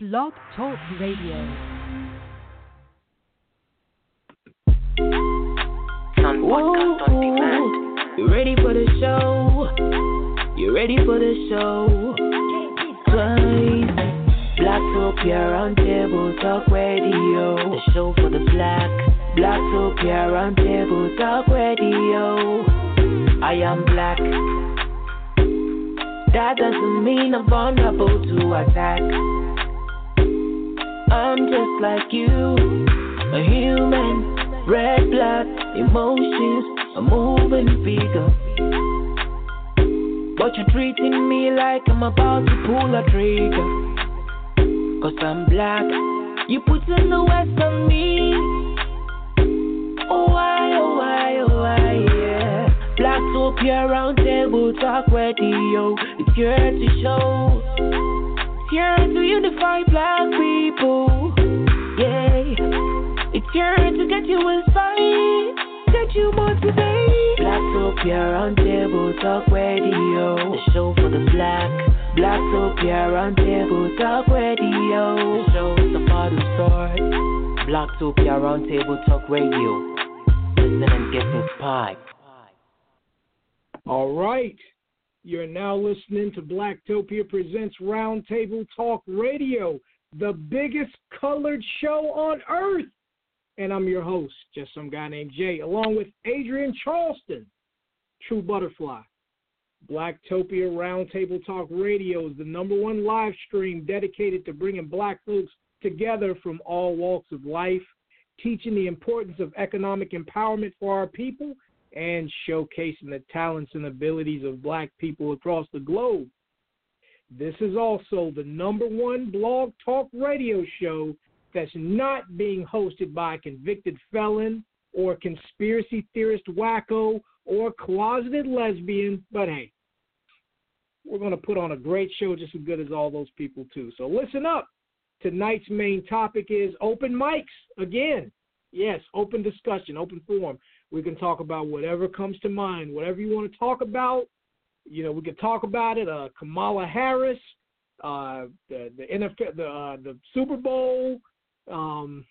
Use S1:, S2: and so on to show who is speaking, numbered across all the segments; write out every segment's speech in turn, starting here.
S1: Blog Talk Radio.
S2: On.
S3: You ready for the show? You ready for the show? Twice. Blacktopia Roundtable Talk Radio. The show for the black. Blacktopia Roundtable Talk Radio. I am black. That doesn't mean I'm vulnerable to attack. I'm just like you, a human, red blood, emotions, a moving figure. But you're treating me like I'm about to pull a trigger. Cause I'm black, you put in the west on me. Oh, why, oh, why, oh, why, yeah. Blacktopia Roundtable Talk Radio. It's here to show. It's here to unify black people. Yeah. It's here to get you inspired, get you motivated. Blacktopia Roundtable Talk Radio. The show for the black. Blacktopia Roundtable Talk Radio.
S2: The show is about to start. Blacktopia Roundtable Talk Radio. Listen and get inspired.
S4: All right. You're now listening to Blacktopia Presents Roundtable Talk Radio, the biggest colored show on earth. And I'm your host, just some guy named Jay, along with Adrienne Charleston, True Butterfly. Blacktopia Roundtable Talk Radio is the number one live stream dedicated to bringing black folks together from all walks of life, teaching the importance of economic empowerment for our people and showcasing the talents and abilities of black people across the globe. This is also the number one blog talk radio show that's not being hosted by a convicted felon or conspiracy theorist wacko or closeted lesbian, but hey, we're going to put on a great show just as good as all those people, too. So listen up. Tonight's main topic is open mics. Again, yes, open discussion, open forum. We can talk about whatever comes to mind, whatever you want to talk about. You know, we can talk about it. Uh, Kamala Harris, uh, the the NFL, the uh, the Super Bowl, um,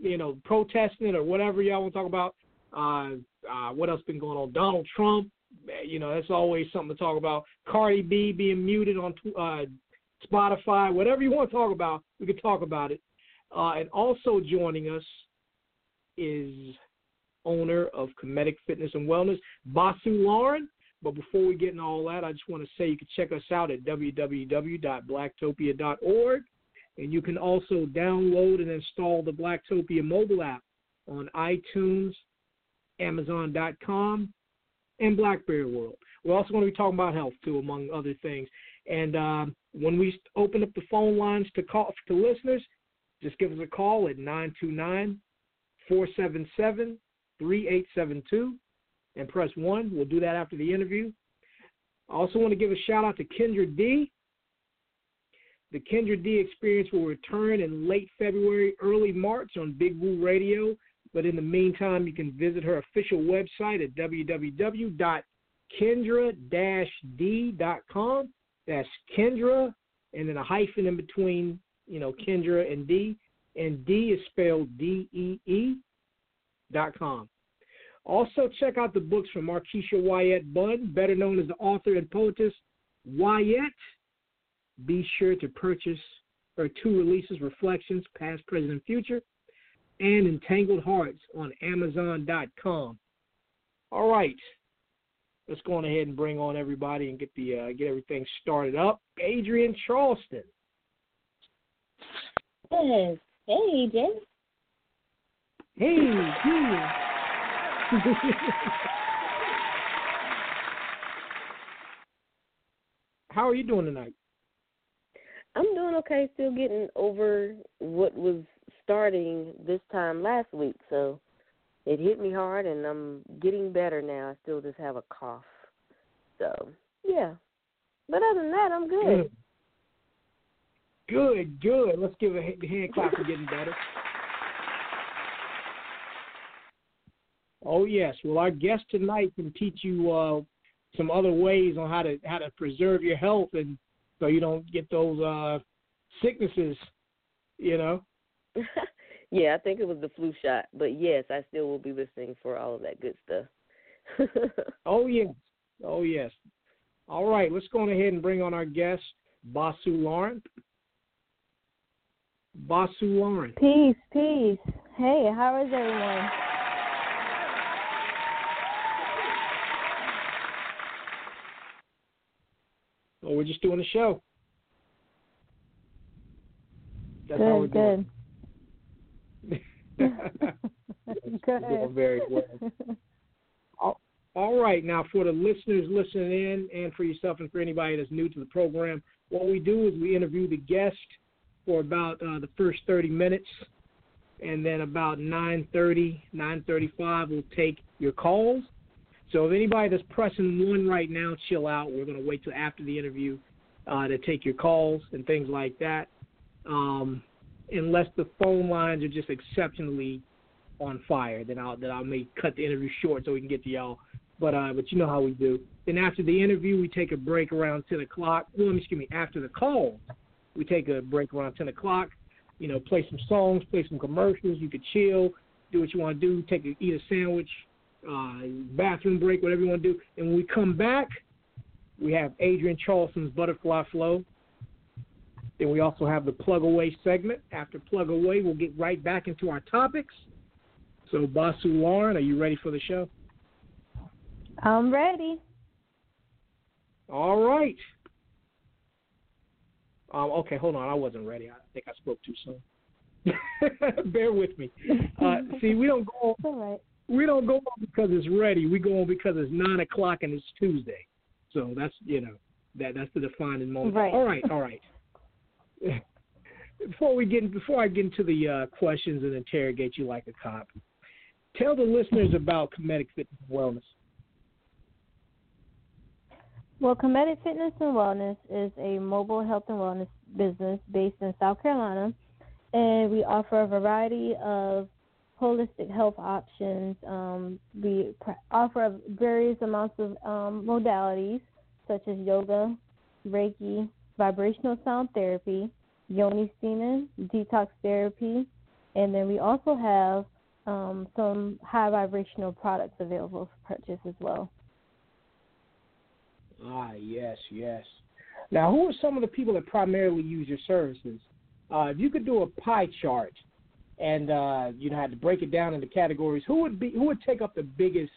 S4: you know, protesting or whatever y'all want to talk about. Uh, uh, what else been going on? Donald Trump. You know, that's always something to talk about. Cardi B being muted on uh, Spotify. Whatever you want to talk about, we can talk about it. Uh, and also joining us is owner of Kemetic Fitness and Wellness, Basu Lauren. But before we get into all that, I just want to say you can check us out at www.blacktopia.org. And you can also download and install the Blacktopia mobile app on iTunes, Amazon.com, and Blackberry World. We're also going to be talking about health, too, among other things. And um, when we open up the phone lines to call to listeners, just give us a call at 929 477 3872 and press 1. We'll do that after the interview. I also want to give a shout out to Kendra D. The Kendra D experience will return in late February, early March on Big Woo Radio. But in the meantime, you can visit her official website at www.kendra-d.com. That's Kendra, and then a hyphen in between, you know, Kendra and D. And D is spelled D E E com. Also, check out the books from Markeisha Wyatt Bunn, better known as the author and poetess Wyatt. Be sure to purchase her two releases, Reflections, Past, Present, and Future, and Entangled Hearts on Amazon.com. All right, let's go on ahead and bring on everybody and get the uh, get everything started up. Adrienne Charleston.
S5: Yes. Hey, Jay.
S4: Hey, hey. How are you doing tonight?
S5: I'm doing okay. Still getting over what was starting this time last week. So it hit me hard, and I'm getting better now. I still just have a cough. So yeah, but other than that, I'm good.
S4: Good, good. Let's give a hand clap for getting better. Oh yes. Well, our guest tonight can teach you uh, some other ways on how to how to preserve your health and so you don't get those uh, sicknesses You know.
S5: yeah, I think it was the flu shot, but yes, I still will be listening for all of that good stuff.
S4: oh yes, oh yes. All right, let's go on ahead and bring on our guest, Basu Lauren. Basu Lauren.
S6: Peace, peace. Hey, how is everyone?
S4: Well, we're just doing a show. That's
S6: good, good.
S4: good. Doing very well. all, all right, now for the listeners listening in, and for yourself, and for anybody that's new to the program, what we do is we interview the guest for about uh, the first 30 minutes, and then about 9:30, 9:35, we'll take your calls. So if anybody that's pressing one right now, chill out. We're going to wait till after the interview uh, to take your calls and things like that. Um, unless the phone lines are just exceptionally on fire, then I'll then I may cut the interview short so we can get to y'all. But uh, but you know how we do. Then after the interview, we take a break around ten o'clock. Well, excuse me. After the call, we take a break around ten o'clock. You know, play some songs, play some commercials. You could chill, do what you want to do, take a, eat a sandwich, uh, bathroom break, whatever you want to do. And when we come back, we have Adrienne Charleston's Butterfly Flow. Then we also have the Plug Away segment. After Plug Away, we'll get right back into our topics. So, Basu Lauren, are you ready for the show?
S6: I'm ready.
S4: All right. Um, okay, hold on. I wasn't ready. I think I spoke too soon. Bear with me. Uh, see, we don't go.
S6: All
S4: We don't go on because it's ready. We go on because it's nine o'clock and it's Tuesday. So that's you know that that's the defining moment.
S6: Right.
S4: All right. All right. before we get before I get into the uh, questions and interrogate you like a cop, tell the listeners about Kemetic Fitness and Wellness.
S6: Well, Kemetic Fitness and Wellness is a mobile health and wellness business based in South Carolina, and we offer a variety of holistic health options. Um, we pr- offer various amounts of um, modalities such as yoga, Reiki, vibrational sound therapy, yoni steaming, detox therapy, and then we also have um, some high vibrational products available for purchase as well.
S4: Ah, yes, yes. Now, who are some of the people that primarily use your services? Uh, if you could do a pie chart and uh, you know had to break it down into categories, who would be who would take up the biggest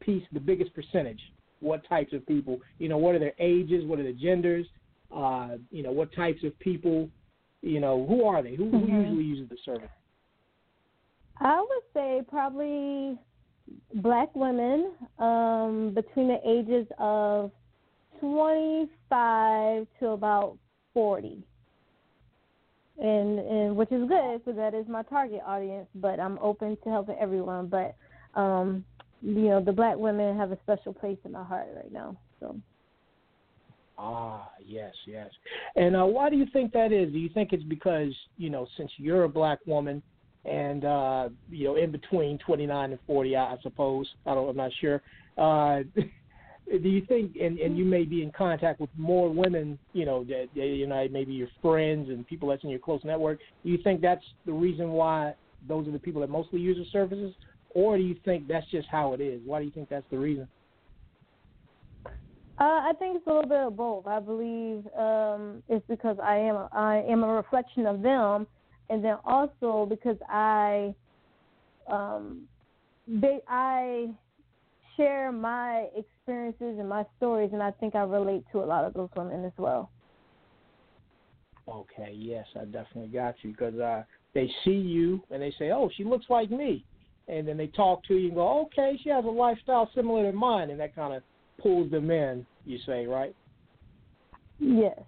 S4: piece, the biggest percentage? What types of people? You know, what are their ages? What are their genders? Uh, you know, what types of people? You know, who are they? Who,
S6: mm-hmm.
S4: who usually uses the service?
S6: I would say probably black women um, between the ages of 25 to about 40 and and which is good because that is my target audience. But I'm open to helping everyone. But um, you know, the black women have a special place in my heart right now. So.
S4: Ah, yes, yes. And uh, why do you think that is? Do you think it's because you know, since you're a black woman, and uh, you know, in between 29 and 40, I, I suppose. I don't. I'm not sure. Uh, do you think and and you may be in contact with more women you know that you know maybe your friends and people that's in your close network do you think that's the reason why those are the people that mostly use the services? Or do you think that's just how it is? Why do you think that's the reason?
S6: Uh, I think it's a little bit of both. I believe um, it's because I am a, I am a reflection of them, and then also because I um, they I share my experiences and my stories, and I think I relate to a lot of those women as well.
S4: Okay, yes, I definitely got you because uh, they see you and they say, "Oh, she looks like me," and then they talk to you and go, "Okay, she has a lifestyle similar to mine," and that kind of pulls them in. You say, right?
S6: Yes.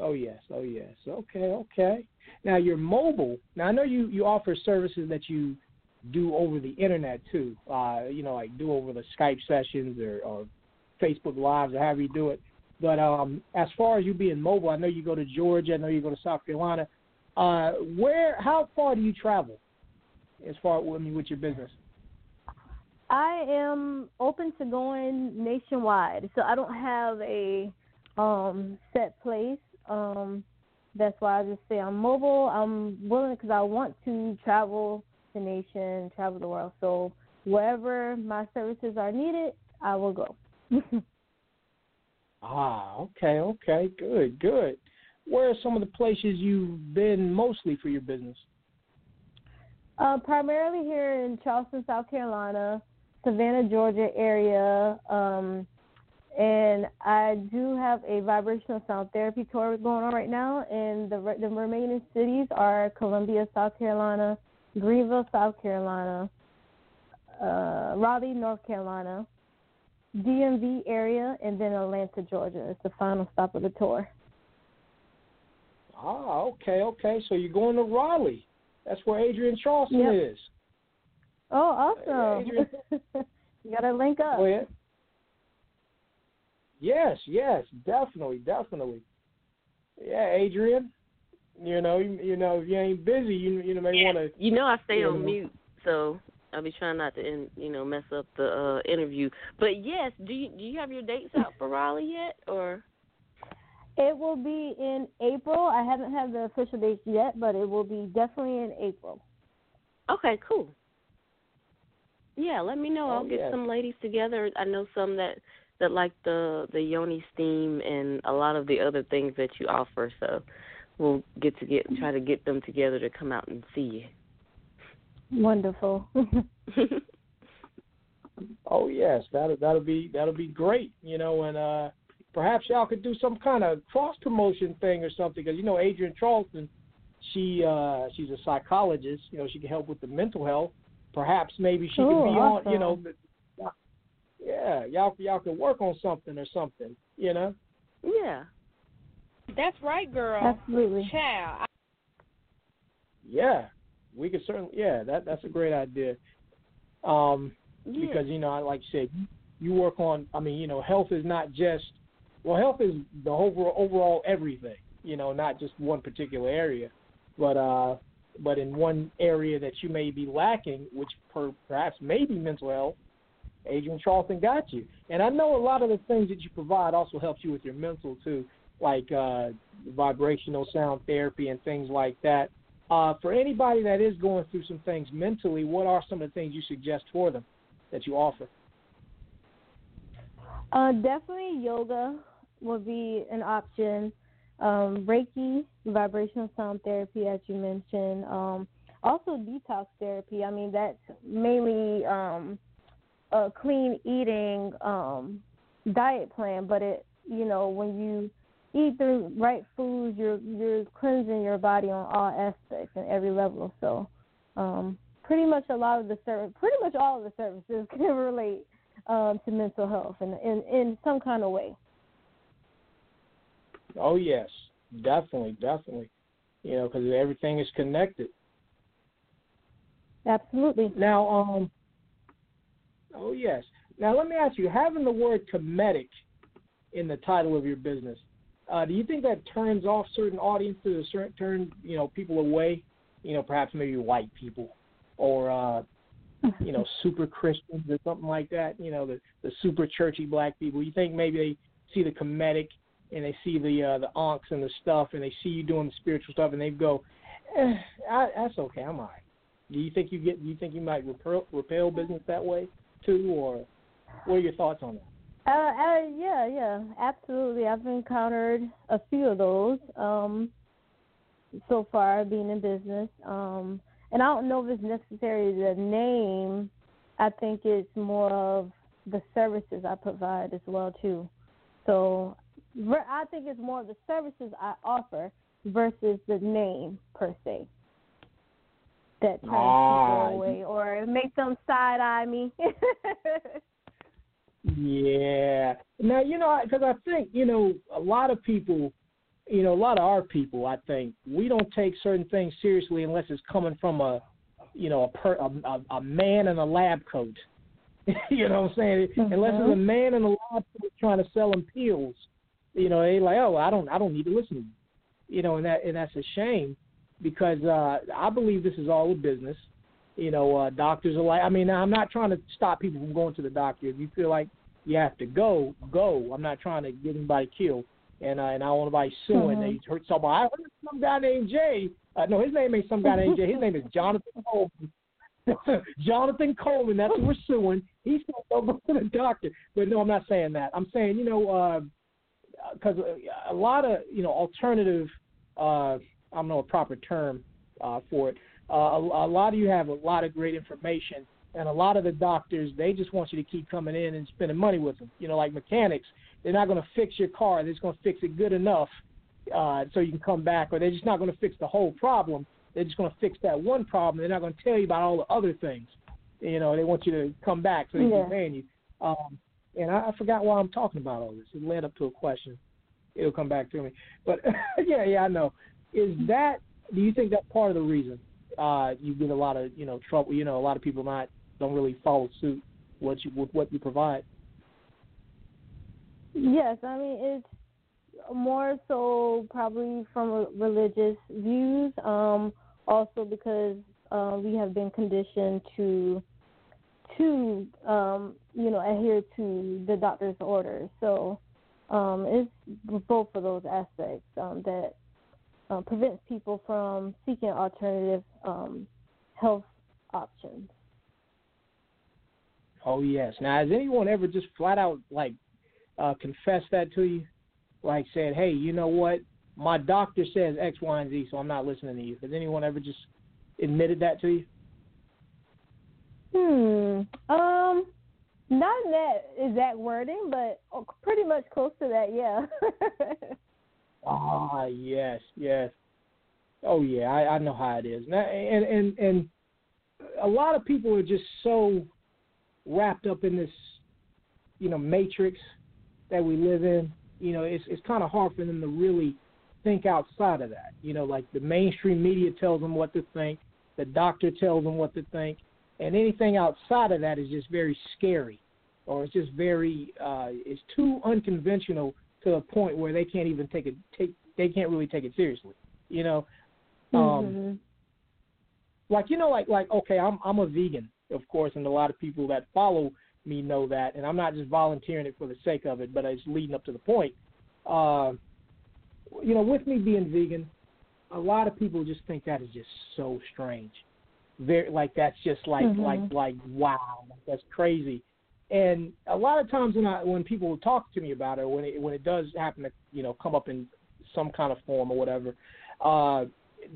S4: Oh yes, oh yes. Okay, okay. Now you're mobile. Now I know you you offer services that you do over the internet too. Uh, you know, like do over the Skype sessions or, or Facebook Lives or however you do it. But um, as far as you being mobile, I know you go to Georgia. I know you go to South Carolina. Uh, where? How far do you travel? As far I mean, with your business.
S6: I am open to going nationwide, so I don't have a um, set place. Um, that's why I just say I'm mobile. I'm willing because I want to travel the nation, travel the world. So wherever my services are needed, I will go.
S4: ah, okay, okay, good, good. Where are some of the places you've been mostly for your business?
S6: Uh, primarily here in Charleston, South Carolina, Savannah, Georgia area, um, and I do have a vibrational sound therapy tour going on right now. And the the remaining cities are Columbia, South Carolina, Greenville, South Carolina, uh, Raleigh, North Carolina, DMV area, and then Atlanta, Georgia. It's the final stop of the tour.
S4: Ah, okay, okay. So you're going to Raleigh. That's where Adrienne Charleston
S6: yep.
S4: is.
S6: Oh, awesome. you got to link up.
S4: Oh, yeah. Yes, yes, definitely, definitely. Yeah, Adrienne. You know, you, you know, if you ain't busy, you you know may want to.
S5: You know, I stay on know. mute, so I'll be trying not to, in, you know, mess up the uh interview. But yes, do you do you have your dates out for Raleigh yet, or?
S6: It will be in April. I haven't had the official dates yet, but it will be definitely in April.
S5: Okay, cool. Yeah, let me know.
S4: Oh,
S5: I'll get
S4: yeah.
S5: some ladies together. I know some that that like the the yoni steam and a lot of the other things that you offer. So we'll get to get try to get them together to come out and see
S6: you. Wonderful.
S4: oh yes, that'll that'll be that'll be great. You know, and uh perhaps y'all could do some kind of cross promotion thing or something because you know Adrienne Charleston, she uh she's a psychologist. You know, she can help with the mental health. Perhaps maybe she
S6: Ooh,
S4: could be
S6: awesome.
S4: on. You know, yeah, y'all y'all could work on something or something. You know.
S5: Yeah.
S7: That's right, girl.
S6: Absolutely.
S7: Child.
S4: Yeah, we could certainly. Yeah, that that's a great idea. Um,
S5: yeah.
S4: because you know, I like you said, you work on. I mean, you know, health is not just. Well, health is the overall overall everything. You know, not just one particular area, but uh, but in one area that you may be lacking, which per, perhaps may be mental health. Adrienne Charleston got you, and I know a lot of the things that you provide also helps you with your mental too, like uh, vibrational sound therapy and things like that. Uh, for anybody that is going through some things mentally, what are some of the things you suggest for them that you offer?
S6: Uh, definitely yoga would be an option. Um, Reiki, vibrational sound therapy, as you mentioned. Um, also, detox therapy. I mean, that's mainly um, a clean eating um, diet plan, but it, you know, when you eat the right foods, you're you're cleansing your body on all aspects and every level. So, um, pretty much a lot of the service, pretty much all of the services can relate um, to mental health in, in in some kind of way.
S4: Oh yes, definitely, definitely. You know, because everything is connected.
S6: Absolutely.
S4: Now, um, oh yes. Now let me ask you: having the word Kemetic in the title of your business, uh, do you think that turns off certain audiences, or turn you know people away? You know, perhaps maybe white people, or uh, you know, super Christians or something like that. You know, the the super churchy black people. You think maybe they see the Kemetic and they see the uh, the ankhs and the stuff, and they see you doing the spiritual stuff, and they go, eh, I, "That's okay, I'm alright." Do you think you get? Do you think you might repel, repel business that way too, or what are your thoughts on that?
S6: Uh, uh, yeah, yeah, absolutely. I've encountered a few of those um, so far, being in business. Um, and I don't know if it's necessarily the name. I think it's more of the services I provide as well too. So I think it's more of the services I offer versus the name per se that turns
S4: Ah,
S6: people away or make them side eye me.
S4: Yeah. Now you know because I think you know a lot of people, you know a lot of our people. I think we don't take certain things seriously unless it's coming from a, you know, a per, a, a man in a lab coat. you know what I'm saying?
S6: Mm-hmm.
S4: Unless it's a man in a lab coat trying to sell them pills, you know, they like, oh, I don't, I don't need to listen to you. You know, and that and that's a shame because uh I believe this is all a business. You know, uh doctors are like I mean, I'm not trying to stop people from going to the doctor. If you feel like you have to go, go. I'm not trying to get anybody killed. and uh, and I don't want nobody suing. They heard somebody. I heard some guy named Jay. Uh, no, his name ain't some guy named Jay. His name is Jonathan Coleman. Jonathan Coleman. That's who we're suing. He's going to go to the doctor. But no, I'm not saying that. I'm saying you know because uh, a lot of you know alternative. Uh, I don't know a proper term uh, for it. Uh, a, a lot of you have a lot of great information, and a lot of the doctors they just want you to keep coming in and spending money with them. You know, like mechanics, they're not going to fix your car. They're just going to fix it good enough uh, so you can come back, or they're just not going to fix the whole problem. They're just going to fix that one problem. They're not going to tell you about all the other things. You know, they want you to come back so they
S6: Yeah.
S4: can pay you. Um, and I, I forgot why I'm talking about all this. It led up to a question. It'll come back to me. But yeah, yeah, I know. Is that? Do you think that's part of the reason uh, you get a lot of you know trouble? You know, a lot of people not don't really follow suit what you with what you provide.
S6: Yes, I mean it's more so probably from religious views. Um, also because uh, we have been conditioned to to um, you know adhere to the doctor's orders. So um, it's both of those aspects um, that uh, prevents people from seeking alternative um, health options.
S4: Oh yes. Now, has anyone ever just flat out like uh, confessed that to you? Like said, hey, you know what? My doctor says X, Y, and Z, so I'm not listening to you. Has anyone ever just admitted that to you?
S6: Hmm. Um. Not in that exact wording, but oh, pretty much close to that. Yeah.
S4: Ah, yes, yes. Oh yeah, I, I know how it is. Now, and and and a lot of people are just so wrapped up in this, you know, matrix that we live in. You know, it's it's kind of hard for them to really think outside of that. You know, like the mainstream media tells them what to think, the doctor tells them what to think, and anything outside of that is just very scary, or it's just very uh, it's too unconventional to a point where they can't even take it take they can't really take it seriously. You know, um,
S6: Mhm.
S4: like you know, like like okay, I'm I'm a vegan, of course, and a lot of people that follow me know that, and I'm not just volunteering it for the sake of it, but it's leading up to the point. Uh, you know, with me being vegan, a lot of people just think that is just so strange. Very like that's just like
S6: Mhm.
S4: like like wow, that's crazy. And a lot of times when I when people talk to me about it, when it when it does happen to you know come up in some kind of form or whatever, uh,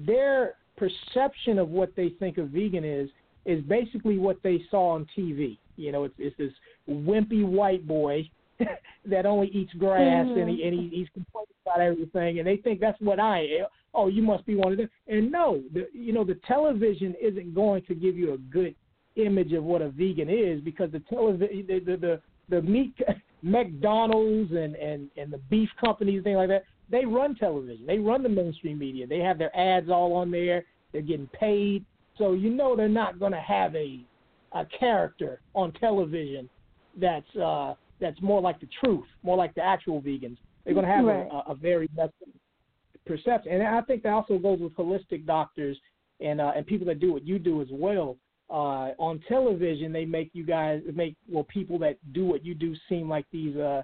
S4: their perception of what they think a vegan is is basically what they saw on TV. You know, it's it's this wimpy white boy that only eats grass and he and he, mm-hmm. he's complaining about everything, and they think that's what I am. Oh, you must be one of them. And no, the, you know, the television isn't going to give you a good image of what a vegan is because the television, the the the, the meat, McDonald's and and and the beef companies, things like that, they run television. They run the mainstream media. They have their ads all on there. They're getting paid, so you know they're not going to have a a character on television that's uh that's more like the truth, more like the actual vegans. They're going to have
S6: Right.
S4: a, a very perception, and I think that also goes with holistic doctors and uh, and people that do what you do as well. Uh, on television, they make you guys make well people that do what you do seem like these uh,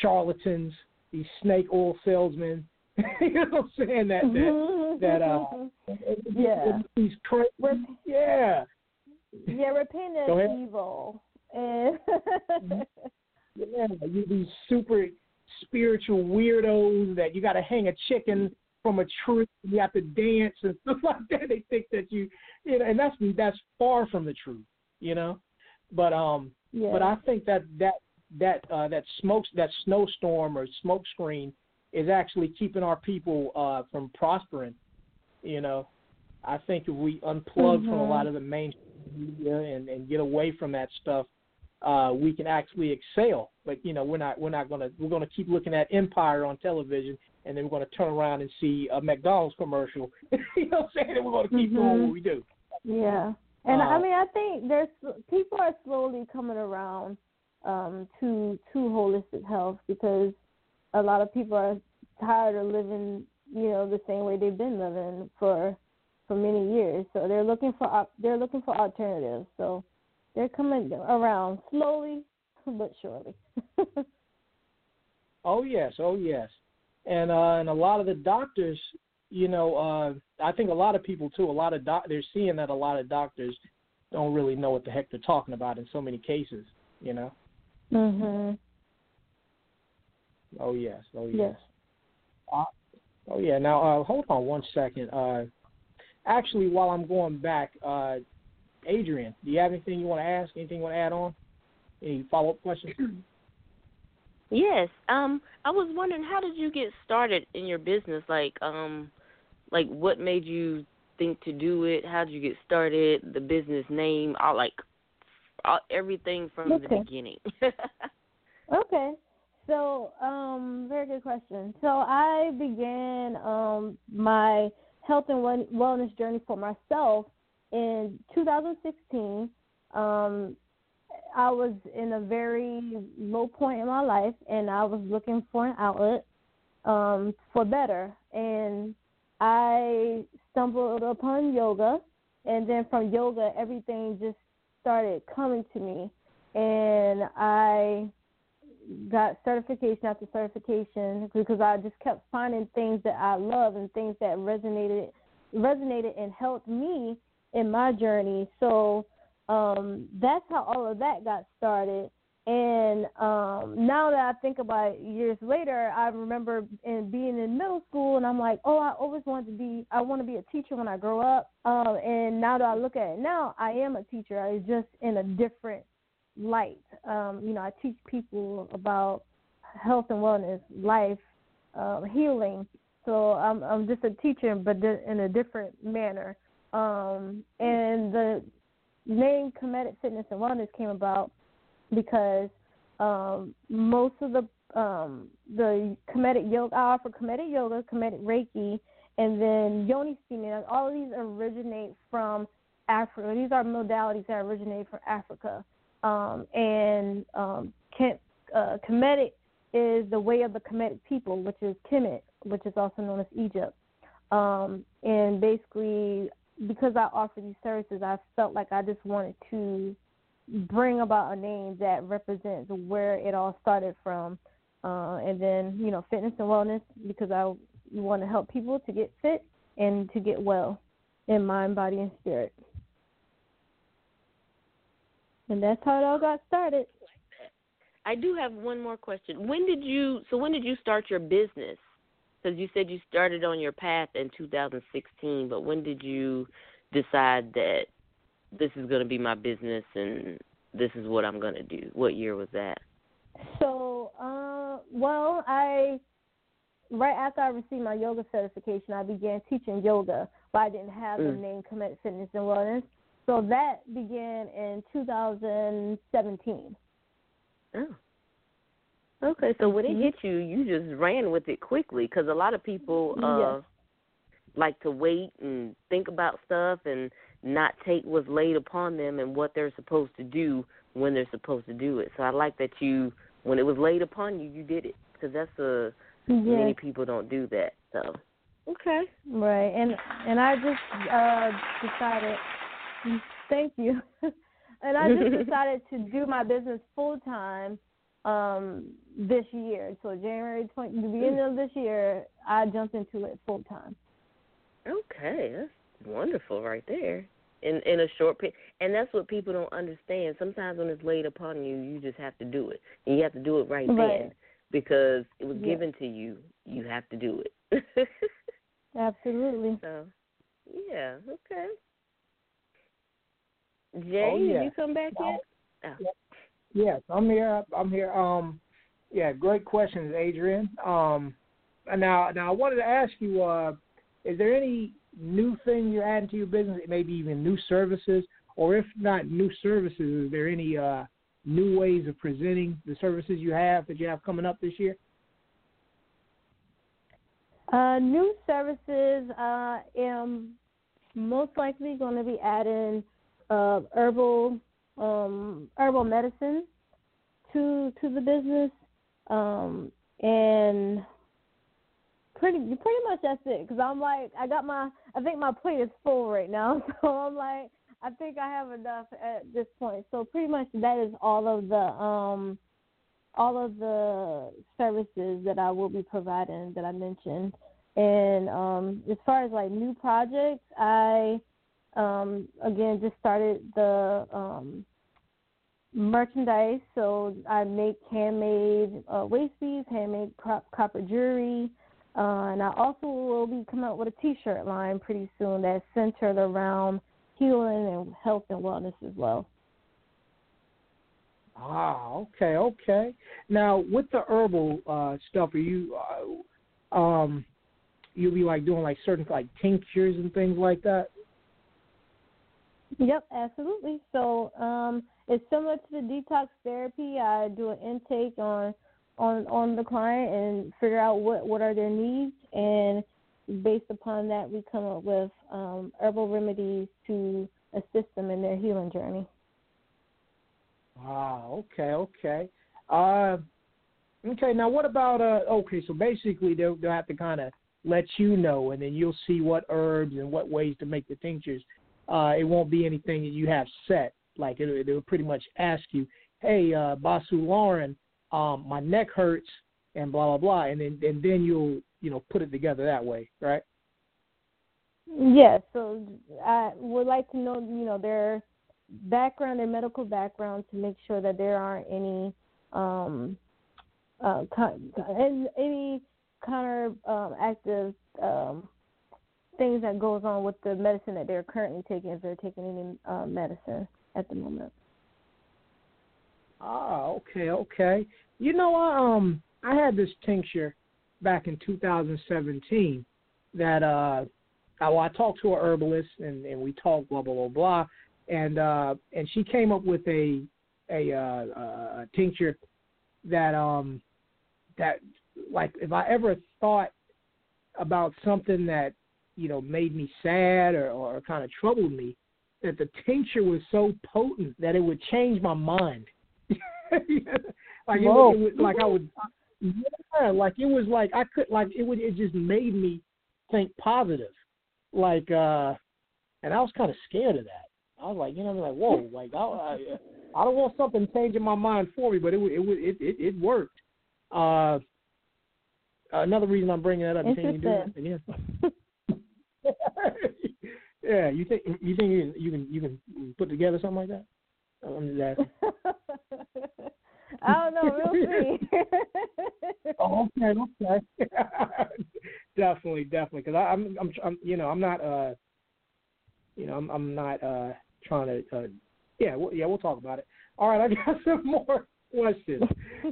S4: charlatans, these snake oil salesmen. you know what I'm saying? That that that uh,
S6: Yeah.
S4: these crazy, yeah.
S6: yeah, repent
S4: Go
S6: evil. And
S4: Yeah, you these super spiritual weirdos that you got to hang a chicken from a tree, and you have to dance and stuff like that. They think that you, you know, and that's that's far from the truth, you know. But um,
S6: yeah.
S4: but I think that that that uh, that smoke that snowstorm or smoke screen is actually keeping our people uh, from prospering. You know, I think if we unplug from a
S6: Mhm.
S4: lot of the mainstream media and, and get away from that stuff, uh, we can actually excel. But you know, we're not we're not gonna we're gonna keep looking at Empire on television, and then we're gonna turn around and see a McDonald's commercial. you know what I'm saying? And we're gonna keep doing
S6: Mhm.
S4: what we do.
S6: Yeah, and
S4: Uh,
S6: I mean, I think there's people are slowly coming around um, to to holistic health because a lot of people are tired of living, you know, the same way they've been living for for many years. So they're looking for op- they're looking for alternatives. So they're coming around slowly but surely.
S4: Oh yes, oh yes. and uh, and a lot of the doctors, you know, uh, I think a lot of people too. A lot of doc- they're seeing that a lot of doctors don't really know what the heck they're talking about in so many cases. You know.
S6: Mhm.
S4: Oh yes. Oh yes.
S6: Yes.
S4: Uh, oh yeah. Now uh, hold on one second. Uh, actually, while I'm going back, uh, Adrienne, do you have anything you want to ask? Anything you want to add on? Any follow up questions?
S5: Yes. Um, I was wondering how did you get started in your business? Like, um, like what made you think to do it? How did you get started? The business name, all like, all, everything from
S6: Okay.
S5: the beginning.
S6: Okay. So, um, very good question. So I began um my health and wellness journey for myself in 2016. Um, I was in a very low point in my life, and I was looking for an outlet um, for better. And I stumbled upon yoga, and then from yoga, everything just started coming to me, and I got certification after certification because I just kept finding things that I love and things that resonated resonated and helped me in my journey. So um that's how all of that got started. And um now that I think about it years later, I remember in being in middle school and I'm like, Oh, I always wanted to be I want to be a teacher when I grow up. Um and now that I look at it now, I am a teacher. I just in a different light. Um, you know, I teach people about health and wellness, life, um, healing. So I'm I'm just a teacher, but in a different manner. Um, and the name Kemetic Fitness and Wellness came about because um, most of the um, the Kemetic yoga, I offer Kemetic yoga, Kemetic Reiki, and then Yoni steaming. All of these originate from Africa. These are modalities that originate from Africa um, and um, uh, is the way of the Kemetic people, which is Kemet, which is also known as Egypt. Um, and basically, because I offer these services, I felt like I just wanted to bring about a name that represents where it all started from. Uh, and then, you know, fitness and wellness, because I want to help people to get fit and to get well in mind, body, and spirit. And that's how it all got started.
S5: I do have one more question. When did you? So when did you start your business? Because you said you started on your path in 2016, but when did you decide that this is going to be my business and this is what I'm going to do? What year was that?
S6: So, uh, well, I right after I received my yoga certification, I began teaching yoga, but I didn't have the
S5: Mm.
S6: name Kemetic Fitness and Wellness. So that began in 2017.
S5: Oh. Okay, so when it
S6: Mhm.
S5: hit you, you just ran with it quickly because a lot of people uh
S6: Yes.
S5: like to wait and think about stuff and not take what's laid upon them and what they're supposed to do when they're supposed to do it. So I like that you, when it was laid upon you, you did it because that's a many people don't do that. So okay,
S6: Right, and and I just uh decided. Thank you. and I just decided to do my business full time um this year. So January twenty, the beginning of this year, I jumped into it full time.
S5: okay, that's wonderful right there. In in a short period, and that's what people don't understand. Sometimes when it's laid upon you, you just have to do it, and you have to do it right,
S6: Right.
S5: then because it was
S6: Yeah.
S5: given to you. You have to do it.
S6: Absolutely.
S5: so, yeah, okay. Jay,
S4: Oh, yeah.
S5: did you come back yet? Oh.
S4: Yes, I'm here. I'm here. Um, yeah, great questions, Adrienne. Um, now, now I wanted to ask you: uh, Is there any new thing you're adding to your business? Maybe even new services, or if not new services, is there any uh, new ways of presenting the services you have that you have coming up this year?
S6: Uh, new services. Uh, am most likely going to be adding uh, herbal um, herbal medicine to to the business, um, and pretty pretty much that's it. Because I'm like, I got my, I think my plate is full right now, so I'm like, I think I have enough at this point. So pretty much that is all of the um all of the services that I will be providing that I mentioned. And um, as far as like new projects, I um, again just started the um, merchandise. So I make handmade uh, waist beads, handmade copper jewelry, uh, and I also will be coming out with a T-shirt line pretty soon that's centered around healing and health and wellness as well.
S4: Ah, okay, okay. Now with the herbal uh, stuff, are you uh, um, you'll be like doing like certain like tinctures and things like that?
S6: Yep, absolutely. So um, it's similar to the detox therapy. I do an intake on on on the client and figure out what what are their needs, and based upon that, we come up with um, herbal remedies to assist them in their healing journey.
S4: Ah, okay, okay. Uh, okay, now what about uh? Okay, so basically they'll they'll have to kind of let you know, and then you'll see what herbs and what ways to make the tinctures. Uh, it won't be anything that you have set. Like it, it will pretty much ask you, "Hey, uh, Basu Lauren, um, my neck hurts," and blah blah blah, and then and then you'll you know put it together that way, right?
S6: Yes. So I would like to know, you know, their background, their medical background, to make sure that there aren't any um, uh, con- any counter um, active um, things that goes on with the medicine that they're currently taking if they're taking any uh, medicine at the moment.
S4: Ah, okay, okay. You know, I um I had this tincture back in 2017 that uh I, well, I talked to a herbalist and and we talked blah blah blah blah and uh and she came up with a a uh a tincture that um that like if I ever thought about something that you know made me sad or, or kind of troubled me, that the tincture was so potent that it would change my mind. Like it, would, it would, like I would, yeah, like it was like I could like it would it just made me think positive, like uh, and I was kind of scared of that. I was like, you know, like whoa, like I, I, I don't want something changing my mind for me, but it it it it, it worked. Uh, another reason I'm bringing that up. Can you do that again? yeah, you think you think you can you can you can put together something like that? I'm.
S6: I don't know. We'll see.
S4: oh, okay, okay. definitely, definitely. Because I'm, I'm, I'm, you know, I'm not, uh, you know, I'm, I'm not uh trying to, uh, yeah, well, yeah, we'll talk about it. All right, I got some more questions,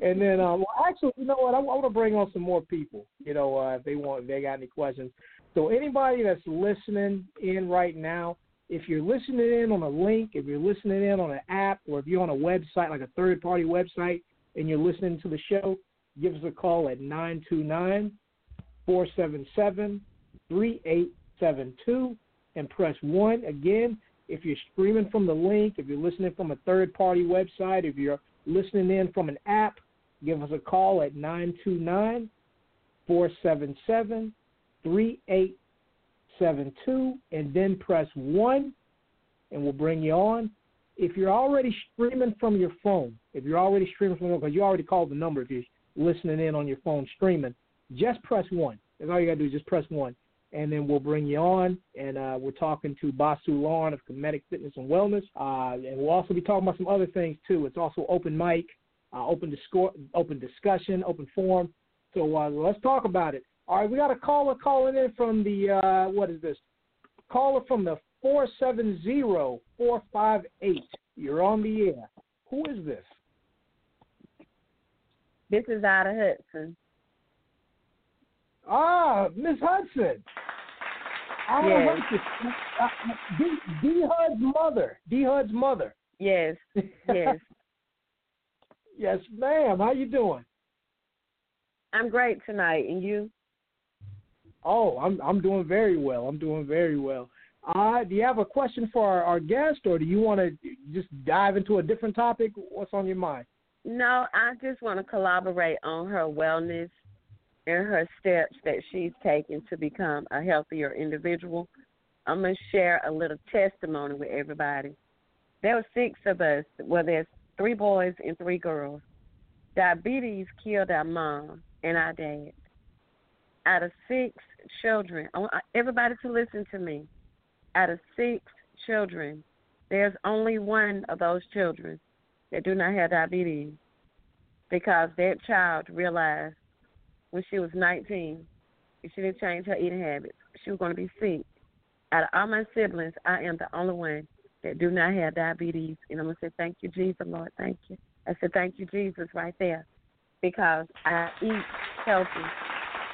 S4: and then, um, well, actually, you know what? I, I want to bring on some more people. You know, uh, if they want, if they got any questions. So anybody that's listening in right now, if you're listening in on a link, if you're listening in on an app, or if you're on a website like a third party website and you're listening to the show, give us a call at 929 477 3872 and press 1. Again, if you're streaming from the link, if you're listening from a third party website, if you're listening in from an app, give us a call at 929 477 3872 and then press 1 and we'll bring you on. If you're already streaming from your phone, if you're already streaming from your phone, because you already called the number if you're listening in on your phone streaming, just press 1. That's all you got to do is just press 1. And then we'll bring you on, and uh, we're talking to Basu Lauren of Kemetic Fitness and Wellness, uh, and we'll also be talking about some other things too. It's also open mic, uh, open, disco- open discussion, open forum. So uh, let's talk about it. All right, we got a caller calling in from the uh, what is this? Caller from the four seven zero four five eight. You're on the air. Who is this?
S8: This is Ida Hudson.
S4: Ah, Miss Hudson. Ida
S8: yes.
S4: Hudson. Uh, D, D Hud's mother. D Hud's mother.
S8: Yes. Yes.
S4: yes, ma'am. How you doing?
S8: I'm great tonight, and you?
S4: Oh, I'm I'm doing very well. I'm doing very well. Uh, do you have a question for our, our guest, or do you want to just dive into a different topic? What's on your mind?
S8: No, I just want to collaborate on her wellness and her steps that she's taken to become a healthier individual. I'm going to share a little testimony with everybody. There were six of us. Well, there's three boys and three girls. Diabetes killed our mom and our dad. Out of six children, I want everybody to listen to me. Out of six children, there's only one of those children that do not have diabetes because that child realized when she was 19, if she didn't change her eating habits, she was going to be sick. Out of all my siblings, I am the only one that do not have diabetes. And I'm going to say, thank you, Jesus, Lord. Thank you. I said, thank you, Jesus, right there. Because I eat healthy.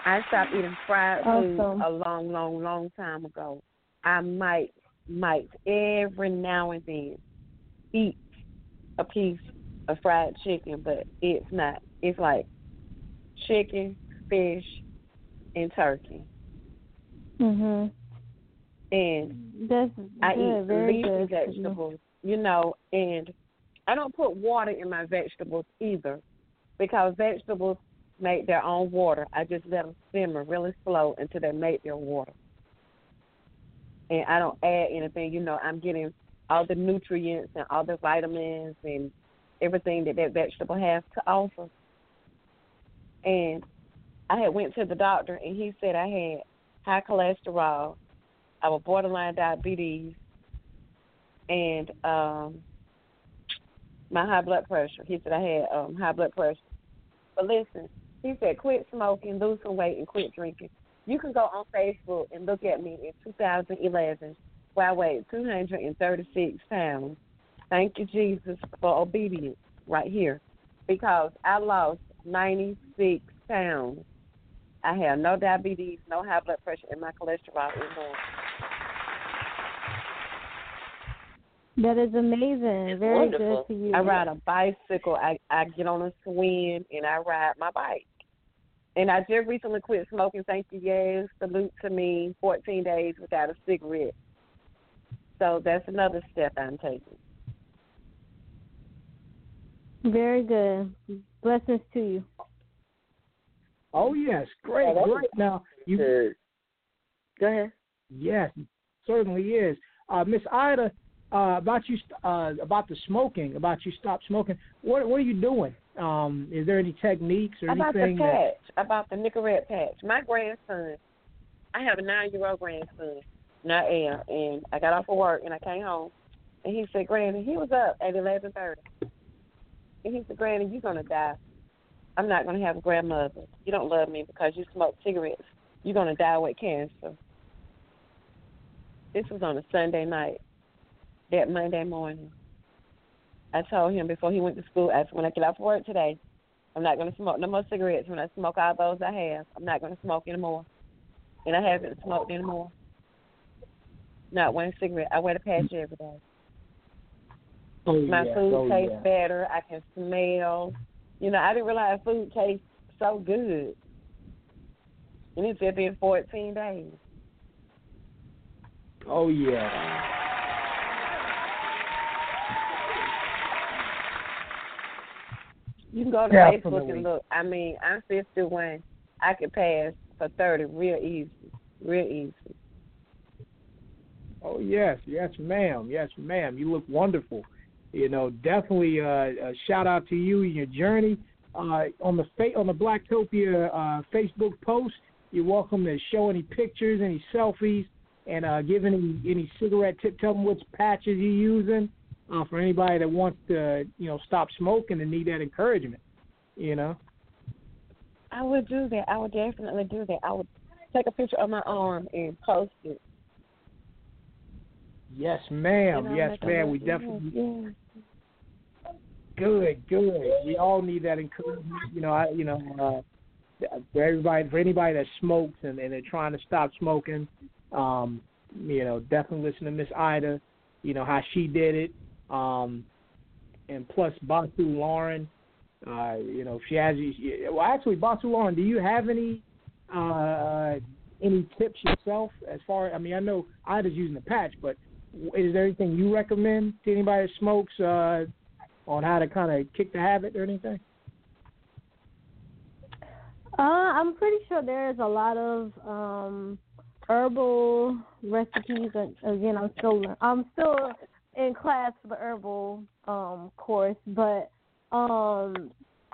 S8: I stopped eating fried food
S6: Awesome.
S8: a long, long, long time ago. I might, might every now and then eat a piece of fried chicken, but it's not. It's like chicken, fish, and turkey.
S6: Mhm.
S8: And
S6: That's
S8: I
S6: good.
S8: eat
S6: Very
S8: leafy
S6: good.
S8: vegetables, you know, and I don't put water in my vegetables either because vegetables make their own water. I just let them simmer really slow until they make their water. And I don't add anything, you know, I'm getting all the nutrients and all the vitamins and everything that that vegetable has to offer. And I had went to the doctor and he said I had high cholesterol, I was borderline diabetes, and um my high blood pressure. He said I had um high blood pressure. But listen, he said quit smoking, lose some weight, and quit drinking. You can go on Facebook and look at me in 2011 where I weighed 236 pounds. Thank you, Jesus, for obedience right here because I lost 96 pounds. I have no diabetes, no high blood pressure, and my cholesterol is normal.
S6: That is amazing. Very
S8: Wonderful.
S6: good for you.
S8: I ride a bicycle. I I get on a swing and I ride my bike. And I just recently quit smoking. Thank you, yes. Salute to me. 14 days without a cigarette. So that's another step I'm taking.
S6: Very good. Blessings to you.
S4: Oh yes, great,
S8: Yeah,
S4: great. Now you,
S8: Go ahead.
S4: yes, certainly is. Uh, Miss Ida, uh, about you, uh, about the smoking, about you stop smoking. What what are you doing? Um, is there any techniques or
S8: About the
S4: anything that?
S8: patch, about the Nicorette patch. My grandson, I have a nine-year-old grandson, not air, and I got off of work and I came home, and he said, "Granny, he was up at eleven thirty, and he said, Granny, you're gonna die. I'm not gonna have a grandmother. You don't love me because you smoke cigarettes. You're gonna die with cancer." This was on a Sunday night. That Monday morning, I told him before he went to school, I said, when I get off work today, I'm not going to smoke no more cigarettes. When I smoke all those I have, I'm not going to smoke anymore. And I haven't smoked anymore. Not one cigarette. I wear the patch every day.
S4: Oh
S8: My
S4: yeah,
S8: food
S4: oh,
S8: tastes
S4: yeah.
S8: better. I can smell. You know, I didn't realize food tastes so good. And it's been 14 days.
S4: Oh yeah.
S8: You can go to
S4: Definitely.
S8: Facebook and look. I mean, I'm 51. I could pass for 30 real easy. Real easy.
S4: Oh yes, yes, ma'am, yes, ma'am. You look wonderful. You know, definitely uh, a shout out to you and your journey. Uh, on the fa- on the Blacktopia uh, Facebook post, you're welcome to show any pictures, any selfies, and uh, give any any cigarette tip. Tell them which patches you're using uh, for anybody that wants to you know stop smoking and need that encouragement. You know.
S8: I would do that. I would definitely do that. I would take a picture of my arm and post it.
S4: Yes, ma'am.
S8: You know,
S4: yes, ma'am. We definitely
S8: Yeah.
S4: Good, good. We all need that encouragement. You know, I, you know, uh, for everybody, for anybody that smokes and, and they're trying to stop smoking, um, you know, definitely listen to Miss Ida. You know how she did it, um, and plus Basu Lauren. Uh, you know, she has. Well, actually, Basu Lauren, do you have any uh, any tips yourself as far? I mean, I know Ida's using the patch, but is there anything you recommend to anybody that smokes? Uh, on how to kind of kick the habit or anything?
S6: Uh, I'm pretty sure there's a lot of um herbal recipes. Again, I'm still I'm still in class for the herbal um course, but um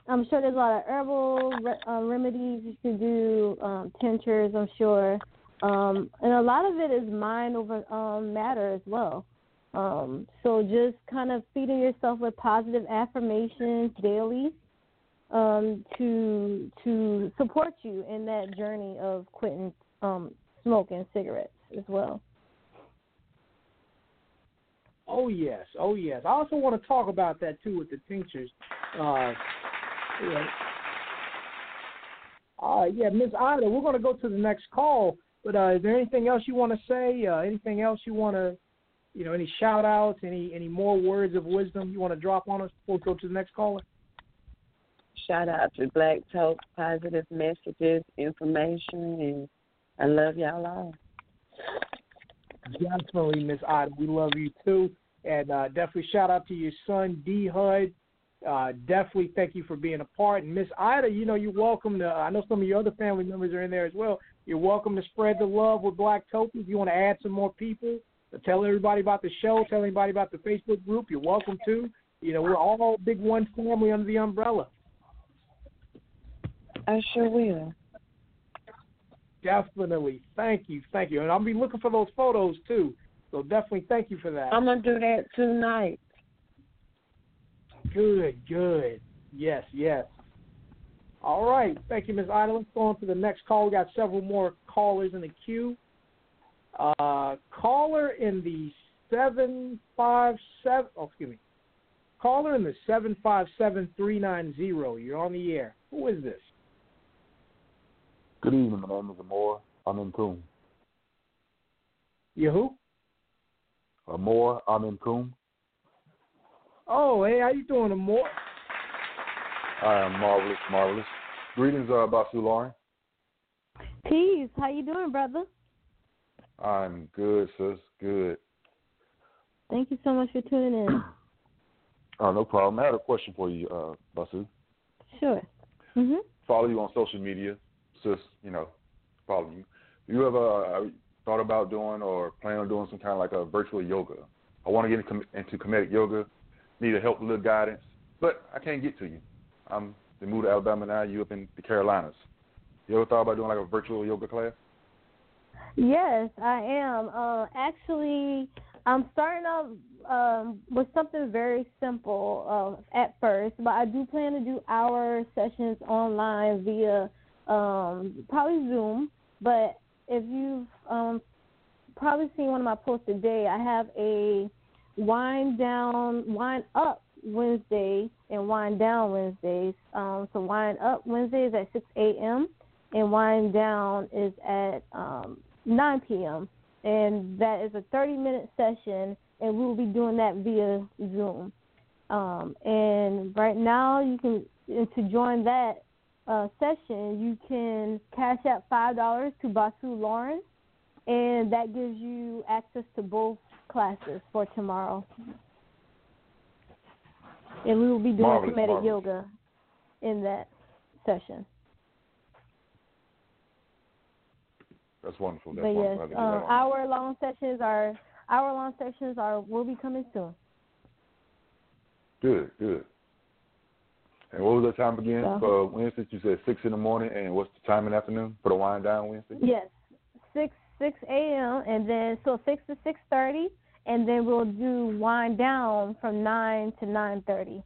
S6: I'm sure there's a lot of herbal uh, remedies you can do, um, tinctures. I'm sure, um, and a lot of it is mind over um, matter as well. Um, so just kind of feeding yourself with positive affirmations daily um, to to support you in that journey of quitting um, smoking cigarettes as well.
S4: Oh yes, oh yes. I also want to talk about that too with the tinctures. Uh, yeah, uh, yeah Miss Ida, we're going to go to the next call. But uh, is there anything else you want to say? Uh, anything else you want to, you know, any shout outs, any any more words of wisdom you want to drop on us before we go to the next caller?
S8: Shout out to Black Talk, positive messages, information, and I love y'all all.
S4: Definitely, Miss Ida. We love you too. And uh, definitely shout out to your son, D Hud. Uh, definitely thank you for being a part. And Miss Ida, you know, you're welcome to, I know some of your other family members are in there as well. You're welcome to spread the love with Black Blacktopia. If you want to add some more people, tell everybody about the show, tell everybody about the Facebook group, you're welcome to. You know, we're all big one family under the umbrella.
S8: I sure will.
S4: Definitely. Thank you. Thank you. And I'll be looking for those photos too. So definitely thank you for that.
S8: I'm gonna do that tonight.
S4: Good, good. Yes, yes. All right. Thank you, Ms. Ida. Let's go on to the next call. We got several more callers in the queue. Uh, caller in the seven five seven. Oh, excuse me. Caller in the seven five seven three nine zero. You're on the air. Who is this?
S9: Good evening. My name is Amor. I'm in Coombe.
S4: You who?
S9: Amor. I'm in Coombe.
S4: Oh, hey, how you doing, Amor?
S9: I am marvelous, marvelous. Greetings, uh, Basu Lauren.
S6: Peace. How you doing, brother?
S9: I'm good, sis. Good.
S6: Thank you so much for tuning in.
S9: oh, no problem. I had a question for you, uh, Basu.
S6: Sure. Mhm.
S9: Follow you on social media, sis. You know, follow you. You ever uh, thought about doing or plan on doing some kind of like a virtual yoga? I want to get into Kemetic yoga. Need a help, a little guidance, but I can't get to you. I'm moved to Alabama now. You up in the Carolinas. You ever thought about doing like a virtual yoga class?
S6: Yes, I am. Uh, actually, I'm starting off um, with something very simple uh, at first, but I do plan to do hour sessions online via um, probably Zoom. But if you've um, probably seen one of my posts today, I have a wind down, wind up Wednesday and wind down Wednesdays. Um, so wind up Wednesday is at 6 a.m. and wind down is at um, 9 p.m. And that is a 30 minute session, and we will be doing that via Zoom. Um, and right now, you can to join that uh, session, you can cash out five dollars to Basu Lauren, and that gives you access to both classes for tomorrow and we will be doing
S9: marvelous,
S6: Kemetic
S9: marvelous.
S6: yoga in that session.
S9: That's wonderful. That's
S6: but yes,
S9: wonderful.
S6: uh, hour long sessions are hour long sessions are will be coming soon.
S9: Good, good. And what was the time again
S6: So-
S9: for Wednesday? You said six in the morning, and what's the time in the afternoon for the wind down Wednesday?
S6: Yes, six six a.m. and then so six to six thirty, and then we'll do wind down from nine to nine thirty.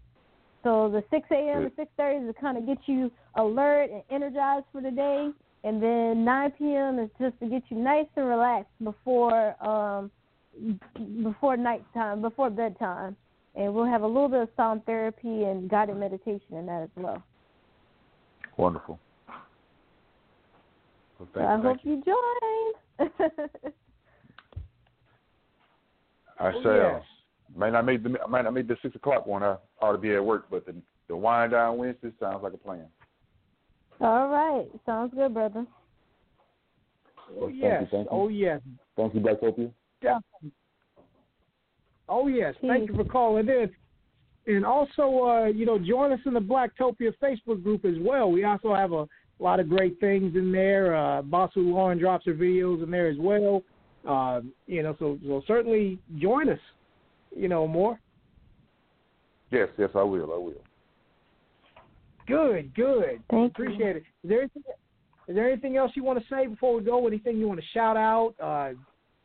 S6: So the six a.m. to six thirty is to kind of get you alert and energized for the day, and then nine p.m. is just to get you nice and relaxed before um before nighttime, before bedtime, and we'll have a little bit of sound therapy and guided meditation in that as well.
S9: Wonderful. Well,
S6: So I
S9: you,
S6: hope
S9: you.
S6: you join.
S9: I
S4: Oh,
S9: shall.
S4: Uh,
S9: may not make the I might not make the six o'clock one. I ought to be at work, but the the wind down Wednesday sounds like a plan.
S6: All right, sounds good, brother.
S4: Oh
S9: Well, thank
S4: yes.
S9: you, thank you.
S4: Oh yes.
S9: Thank you, Blacktopia.
S4: Definitely. Oh yes. Thank you for calling in. And also, uh, you know, join us in the Blacktopia Facebook group as well. We also have a lot of great things in there. Uh, Basu Lauren drops her videos in there as well. Uh, you know, so so certainly join us. You know more.
S9: Yes, yes, I will. I will.
S4: Good, good.
S6: Thank
S4: Appreciate it. Is there anything, is there anything else you want to say before we go? Anything you want to shout out? Uh,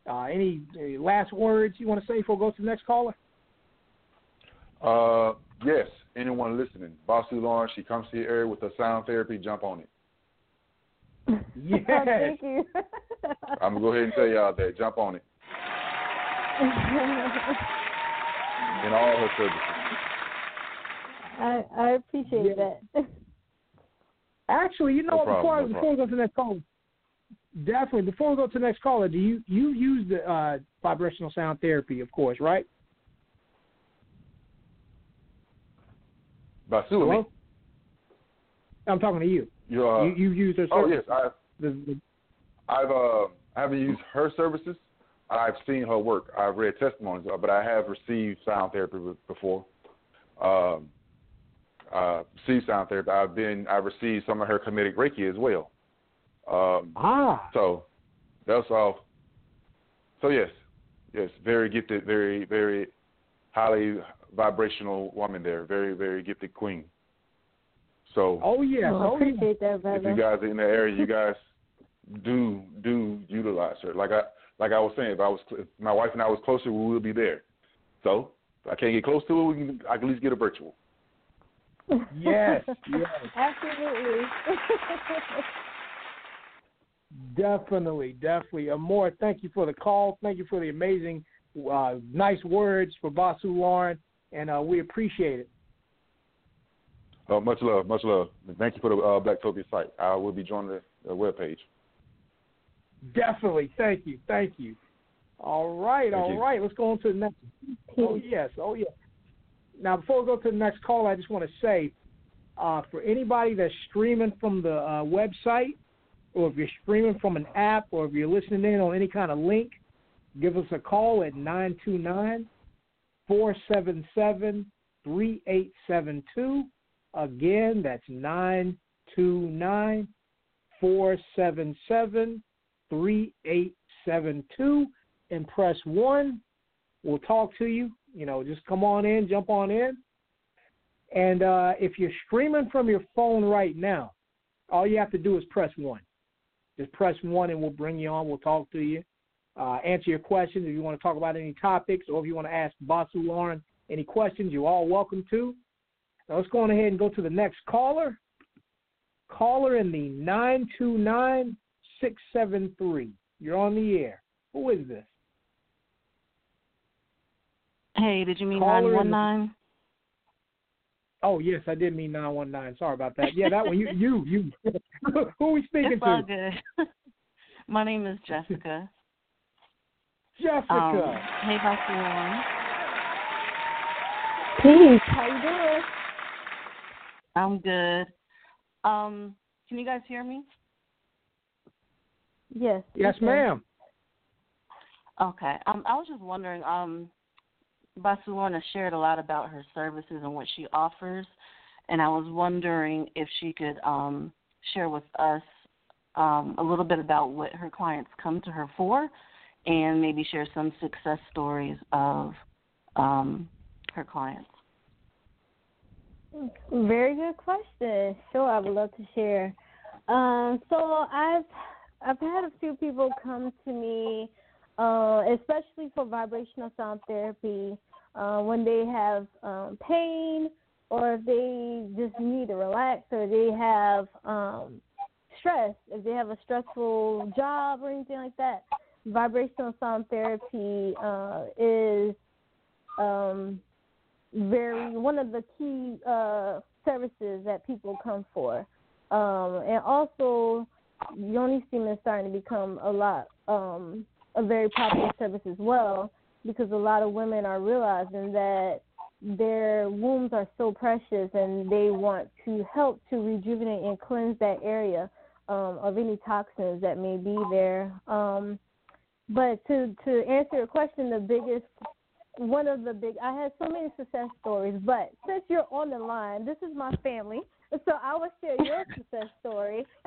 S4: uh, any uh, last words you want to say before we go to the next caller?
S9: Uh, yes. Anyone listening, Basu Lauren, she comes to the area with her sound therapy. Jump on it.
S4: Yes.
S6: Oh, thank you.
S9: I'm gonna go ahead and tell y'all that. Jump on it in all her services.
S6: I I appreciate that.
S4: Actually, you know
S9: No
S4: what?
S9: problem,
S4: Before
S9: no
S4: before we go to the next caller, definitely before we go to the next caller, do you you use the uh, vibrational sound therapy, of course, right?
S9: Basu,
S4: Hello. I'm talking to you.
S9: you, uh,
S4: you you use her
S9: oh yes, I've
S4: The, the,
S9: I've uh, I haven't used her services. I've seen her work. I've read testimonies, uh, but I have received sound therapy before. Um, uh, received sound therapy. I've been. I've received some of her Kemetic reiki as well. Um,
S4: ah,
S9: so that's all. So yes, yes, very gifted, very very highly vibrational woman there. Very very gifted queen. So
S4: oh yeah.
S6: Well, I
S4: oh yes.
S6: appreciate that,
S9: if you guys are in the area, you guys do do utilize her. Like I like I was saying, if I was if my wife and I was closer, we would be there. So if I can't get close to it, we can I can at least get a virtual.
S4: Yes, yes.
S6: Absolutely.
S4: Definitely, definitely. Amore, thank you for the call. Thank you for the amazing, uh, nice words for Basu Lauren, and uh, we appreciate it.
S9: Uh, much love, much love. Thank you for the uh, Blacktopia site. I will be joining the, the webpage.
S4: Definitely, thank you, thank you. All right,
S9: Thank
S4: all
S9: you.
S4: right. Let's go on to the next. Oh yes, oh yes. Now, before we go to the next call, I just want to say, uh, for anybody that's streaming from the uh, website, or if you're streaming from an app, or if you're listening in on any kind of link, give us a call at 929 477 3872. Again, that's 929 477 3872. And press 1. We'll talk to you. You know, just come on in, jump on in. And uh, if you're streaming from your phone right now, all you have to do is press 1. Just press 1 and we'll bring you on. We'll talk to you. Uh, answer your questions if you want to talk about any topics or if you want to ask Basu Lauren any questions, you're all welcome to. Now let's go on ahead and go to the next caller. Caller in the 929 673. You're on the air. Who is this?
S10: Hey, did you mean
S4: Caller
S10: 919?
S4: Oh yes, I did mean 919. Sorry about that. Yeah, that one. You, you, you. Who are we speaking
S10: It's all
S4: to?
S10: good. My name is Jessica.
S4: Jessica.
S10: Um, hey, Dr. Lauren.
S6: Peace. How you doing?
S10: I'm good. Um, can you guys hear me?
S6: Yes.
S4: yes,
S6: okay.
S4: ma'am.
S10: Okay. Um, I was just wondering, um, Basu Lauren shared a lot about her services and what she offers, and I was wondering if she could um, share with us um, a little bit about what her clients come to her for, and maybe share some success stories of um, her clients.
S6: Very good question. Sure, I would love to share. Um, so I've I've had a few people come to me, uh, especially for vibrational sound therapy, uh, when they have um, pain or if they just need to relax or they have um, stress, if they have a stressful job or anything like that. Vibrational sound therapy uh, is um, very one of the key uh, services that people come for, um, and also yoni steam is starting to become a lot um, a very popular service as well because a lot of women are realizing that their wombs are so precious and they want to help to rejuvenate and cleanse that area um, of any toxins that may be there. Um, but to to answer your question, the biggest one of the big I had so many success stories, but since you're on the line, this is my family, so I will share your success story,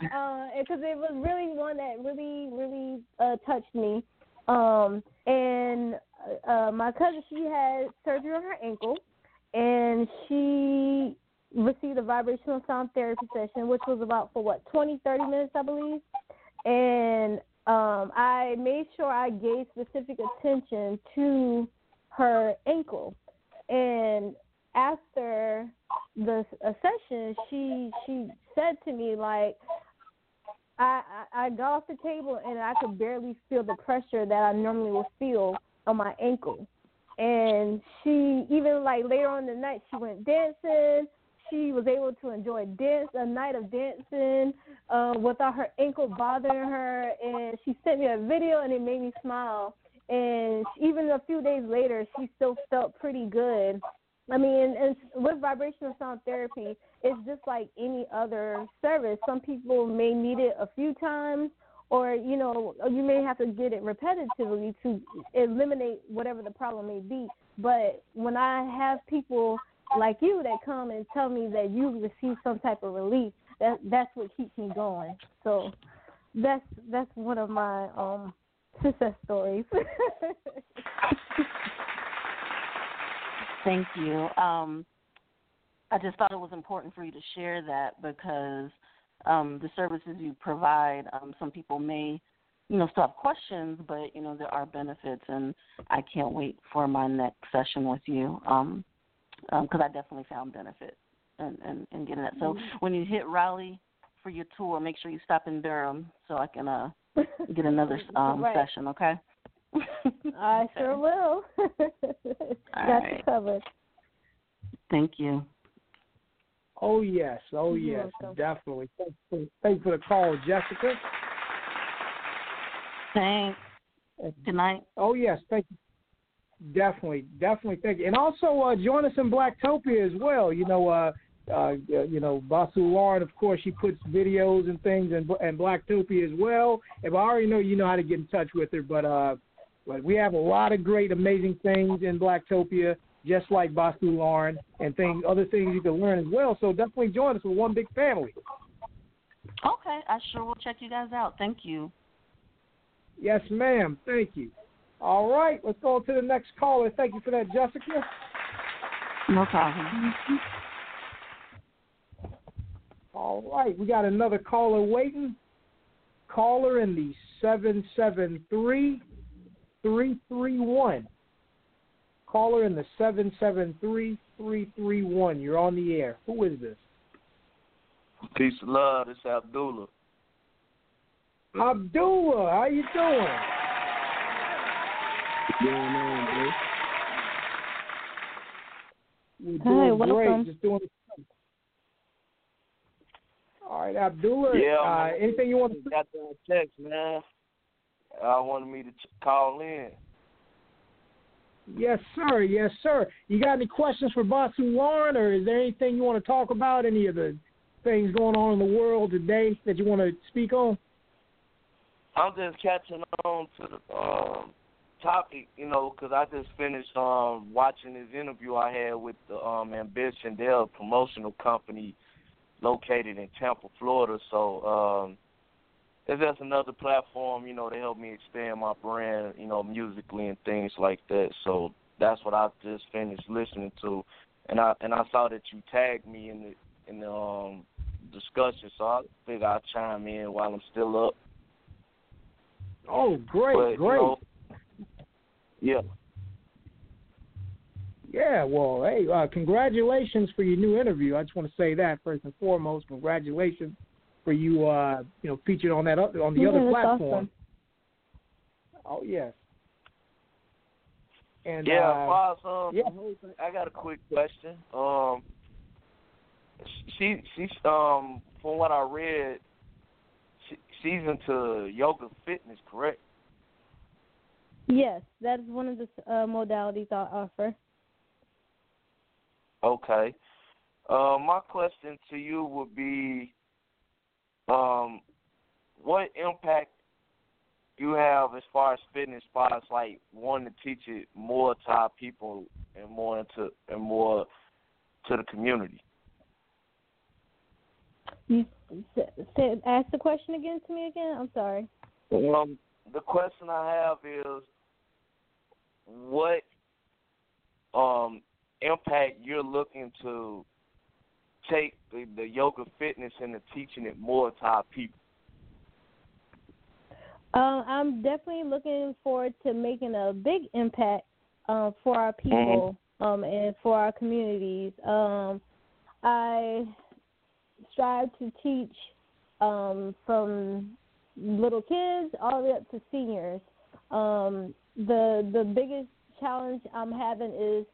S6: because it was really one that really really uh, touched me. Um, and uh, my cousin, she had surgery on her ankle, and she received a vibrational sound therapy session, which was about for what 20, 30 minutes, I believe, and um, I made sure I gave specific attention to her ankle. And after the session, she she said to me like, I, I I got off the table and I could barely feel the pressure that I normally would feel on my ankle. And she even like later on the night she went dancing. She was able to enjoy dance a night of dancing uh, without her ankle bothering her. And she sent me a video and it made me smile. And even a few days later, she still felt pretty good. I mean, and with vibrational sound therapy, it's just like any other service. Some people may need it a few times, or you know, you may have to get it repetitively to eliminate whatever the problem may be. But when I have people like you that come and tell me that you received some type of relief, that that's what keeps me going. So that's that's one of my um success stories.
S10: Thank you. Um, I just thought it was important for you to share that because um, the services you provide, um, some people may, you know, still have questions, but you know there are benefits, and I can't wait for my next session with you because um, um, I definitely found benefit in, in, in getting that. So
S6: Mm-hmm.
S10: when you hit Raleigh for your tour, make sure you stop in Durham so I can uh, get another um,
S6: Right.
S10: session. Okay.
S6: I sure will.
S10: All
S6: Got
S10: right.
S6: you covered.
S10: Thank you.
S4: Oh yes, oh
S6: You're
S4: yes,
S6: welcome.
S4: definitely. Thanks for, thanks for the call, Jessica.
S10: Thanks. Good night.
S4: Oh yes, thank you. Definitely, definitely, thank you. And also uh, join us in Blacktopia as well. You know, uh, uh, you know, Basu Lauren, of course, she puts videos and things in, in Blacktopia as well. If I already know you know how to get in touch with her, but uh, but we have a lot of great, amazing things in Blacktopia, just like Basu Lauren and things, other things you can learn as well. So definitely join us. We're one big family.
S10: Okay, I sure will check you guys out. Thank you.
S4: Yes, ma'am. Thank you. All right, let's go to the next caller. Thank you for that, Jessica.
S10: No problem.
S4: All right, we got another caller waiting. Caller in the seven seven three three three one. Caller in the seven seven three three three one. You're on the air. Who is this?
S11: Peace of love. It's Abdullah.
S4: Abdullah. How you doing?
S11: Going on,
S4: We're
S6: Hi,
S4: doing
S6: welcome.
S4: great. Just doing. All right, Abdullah.
S11: Yeah,
S4: uh, anything you want to?
S11: Got that text, man. I wanted me to call in.
S4: Yes, sir. Yes, sir. You got any questions for Basu Lauren, or is there anything you want to talk about? Any of the things going on in the world today that you want to speak on?
S11: I'm just catching on to the um, topic, you know, because I just finished um, watching this interview I had with the um, Ambition. They're a promotional company located in Tampa, Florida. So um, it's just another platform, you know, to help me expand my brand, you know, musically and things like that. So that's what I just finished listening to, and I and I saw that you tagged me in the in the um, discussion, so I figured I'd chime in while I'm still up.
S4: Oh, great,
S11: But, you
S4: great.
S11: know, yeah.
S4: Yeah, well, hey, uh, congratulations for your new interview. I just want to say that first and foremost. Congratulations for you, uh, you know, featured on that on the
S6: Yeah,
S4: other platform.
S6: awesome.
S4: Oh yes. And
S11: yeah,
S4: uh,
S11: Foz, um,
S4: yeah.
S11: I got a quick question. Um, she, she's, um, from what I read, she, she's into yoga fitness, correct?
S6: Yes, that is one of the uh, modalities I offer.
S11: Okay. Uh, my question to you would be, um, what impact you have as far as fitness, as like wanting to teach it more to our people and more into and more to the community.
S6: You say, ask the question again to me again. I'm sorry.
S11: Um, the question I have is, what um impact you're looking to take the, the yoga fitness and the teaching it more to our people?
S6: Um, I'm definitely looking forward to making a big impact uh, for our people
S11: mm-hmm.
S6: um, and for our communities. Um, I strive to teach um, from little kids all the way up to seniors. Um, the the biggest challenge I'm having is